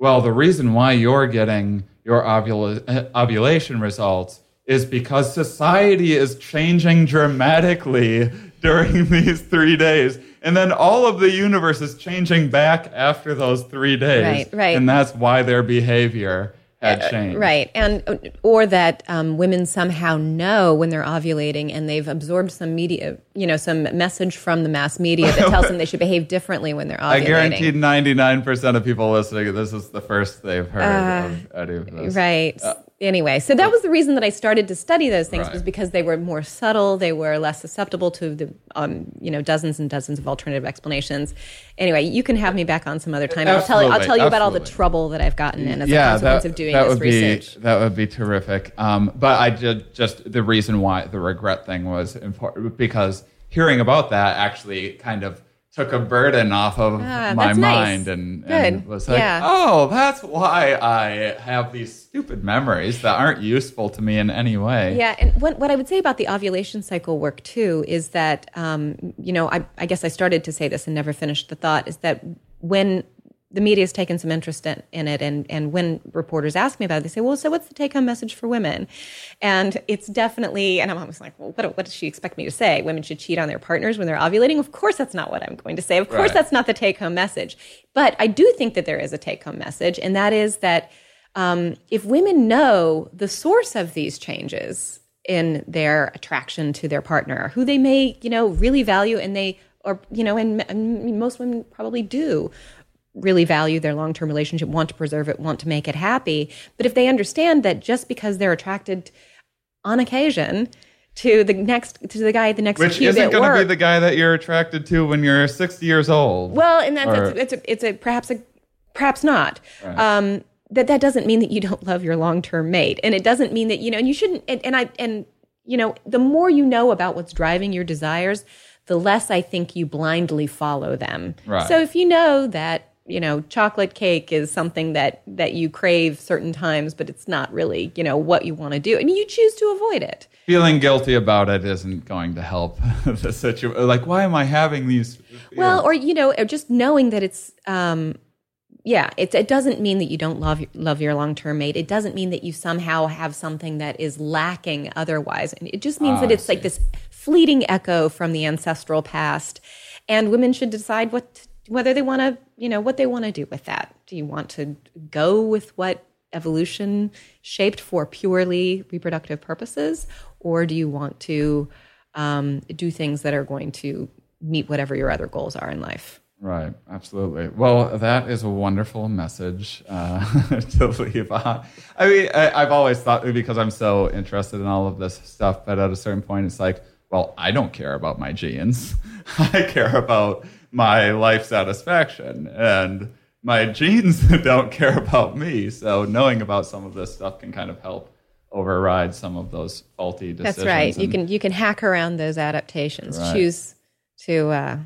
well the reason why you're getting your ovula- uh, ovulation results is because society is changing dramatically during these three days. And then all of the universe is changing back after those three days. Right, right. And that's why their behavior had changed. Right, and or that um, women somehow know when they're ovulating and they've absorbed some media, you know, some message from the mass media that tells them they should behave differently when they're ovulating. I guarantee 99% of people listening, this is the first they've heard of any of this. Uh, Right. Anyway, so that was the reason that I started to study those things Right. was because they were more subtle, they were less susceptible to the um, you know dozens and dozens of alternative explanations. Anyway, you can have me back on some other time. I'll tell you, I'll tell you about all the trouble that I've gotten in as a consequence of doing that this would research. Be, that would be terrific. Um, but I did just the reason why the regret thing was important because hearing about that actually kind of took a burden off of Ah, my nice. mind and, and was like, Yeah. oh, that's why I have these stupid memories that aren't useful to me in any way. Yeah, and what, what I would say about the ovulation cycle work too is that, um, you know, I, I guess I started to say this and never finished the thought is that when the media has taken some interest in, in it, and, and when reporters ask me about it, they say, well, so what's the take home message for women? And it's definitely, and I'm always like, well, what, what does she expect me to say? Women should cheat on their partners when they're ovulating? Of course, that's not what I'm going to say. Of course, Right. that's not the take home message. But I do think that there is a take home message, and that is that um, if women know the source of these changes in their attraction to their partner, who they may, you know, really value, and they, or you know, and, and most women probably do really value their long-term relationship, want to preserve it, want to make it happy. But if they understand that just because they're attracted on occasion to the next to the guy at the next Which isn't going to be the guy that you're attracted to when you're 60 years old. well, and that's Or- it's, it's a it's a perhaps a perhaps not. Um, that that doesn't mean that you don't love your long term mate, and it doesn't mean that you know. And you shouldn't. And, and I and you know, the more you know about what's driving your desires, the less I think you blindly follow them. Right. So if you know that you know chocolate cake is something that that you crave certain times, but it's not really you know what you want to do, and you choose to avoid it. Feeling guilty about it isn't going to help the situation. Like, why am I having these? Well, or you know, just knowing that it's, um, yeah, it, it doesn't mean that you don't love love your long term mate. It doesn't mean that you somehow have something that is lacking otherwise. And it just means Ah, that it's like this fleeting echo from the ancestral past, and women should decide what whether they want to, you know, what they want to do with that. Do you want to go with what evolution shaped for purely reproductive purposes, or do you want to um, do things that are going to meet whatever your other goals are in life? Right, absolutely. Well, that is a wonderful message uh, to leave on. I mean, I, I've always thought because I'm so interested in all of this stuff, but at a certain point, it's like, well, I don't care about my genes. I care about my life satisfaction, and my genes don't care about me. So knowing about some of this stuff can kind of help override some of those faulty decisions. That's right. You can you can hack around those adaptations. Right. Choose to uh,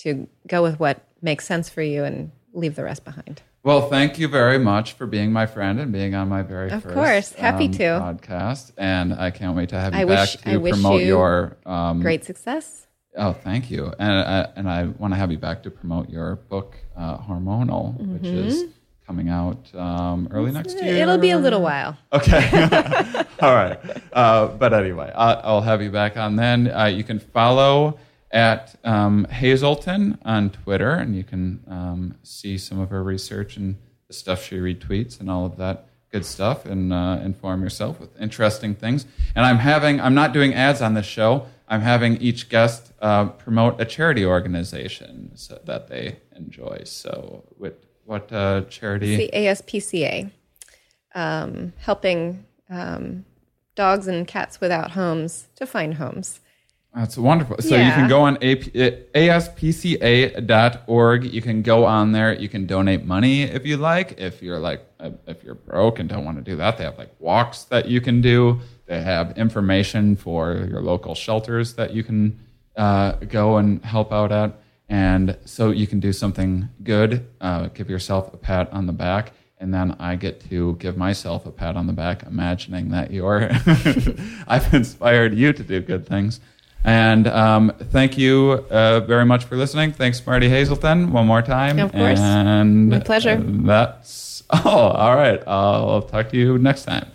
to go with what makes sense for you and leave the rest behind. Well, thank you very much for being my friend and being on my very Of first course. Happy um, to. podcast. And I can't wait to have you I back wish- to I wish promote you your um, Great success. Oh, thank you. And uh, and I want to have you back to promote your book, uh, Hormonal, which is coming out um, early next year. Mm-hmm. It'll be a little while. Okay. All right. Uh, but anyway, I, I'll have you back on then. Uh, you can follow at um, Haselton on Twitter, and you can um, see some of her research and the stuff she retweets and all of that good stuff, and uh, inform yourself with interesting things. And I'm having, I'm not doing ads on this show. I'm having each guest uh, promote a charity organization so that they enjoy. So, what what uh, charity? the ASPCA, um, helping um, dogs and cats without homes to find homes. That's wonderful. So you can go on AP, aspca.org. You can go on there. You can donate money if you like. If you're like, uh, if you're broke and don't want to do that, they have like walks that you can do. They have information for your local shelters that you can uh, go and help out at. And so you can do something good, uh, give yourself a pat on the back, and then I get to give myself a pat on the back, imagining that you're, I've inspired you to do good things. And um, thank you uh, very much for listening. Thanks, Martie Haselton, one more time. Of course. And My pleasure. That's all. All right. I'll talk to you next time.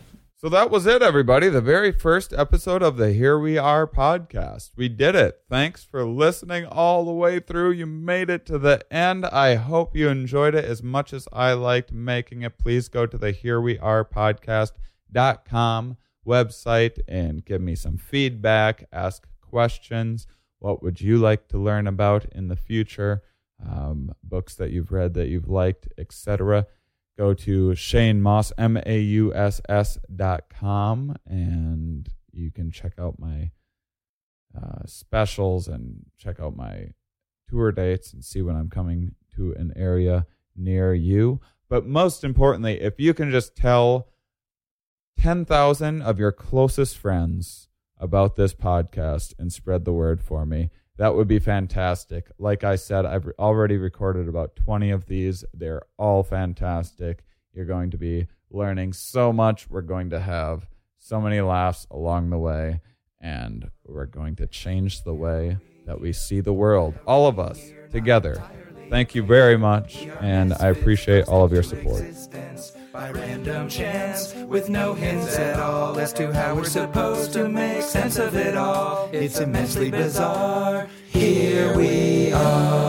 So that was it, everybody. The very first episode of the Here We Are podcast. We did it. Thanks for listening all the way through. You made it to the end. I hope you enjoyed it as much as I liked making it. Please go to the Here We Are podcast.com website and give me some feedback, ask questions. What would you like to learn about in the future? Um, books that you've read that you've liked, etc go to Shane Mauss, M A U S S dot com, and you can check out my uh, specials and check out my tour dates and see when I'm coming to an area near you. But most importantly, if you can just tell 10,000 of your closest friends about this podcast and spread the word for me, that would be fantastic. Like I said, I've already recorded about 20 of these. They're all fantastic. You're going to be learning so much. We're going to have so many laughs along the way, and we're going to change the way that we see the world, all of us together. Thank you very much, and I appreciate all of your support. by random chance with no hints at all as to how we're supposed to make sense of it all. It's immensely bizarre. Here we are.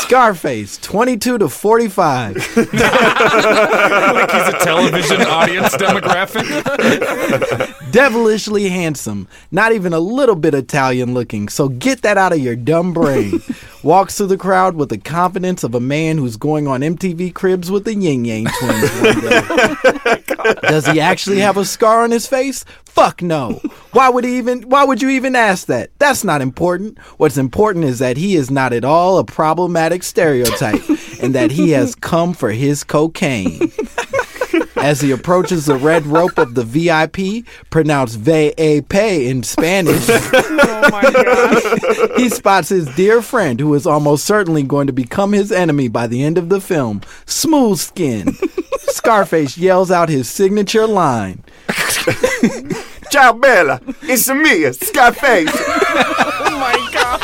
Scarface, 22 to 45. Like he's a television audience demographic. devilishly handsome, not even a little bit Italian looking. So get that out of your dumb brain. Walks through the crowd with the confidence of a man who's going on MTV Cribs with the Ying Yang twins one day. Does he actually have a scar on his face? Fuck no. Why would he even why would you even ask that? That's not important. What's important is that he is not at all a problematic stereotype and that he has come for his cocaine. As he approaches the red rope of the VIP, pronounced VAP in Spanish, Oh my he spots his dear friend who is almost certainly going to become his enemy by the end of the film, Smooth Skin. Scarface yells out his signature line. Ciao, Bella. It's me, Scarface. Oh my god.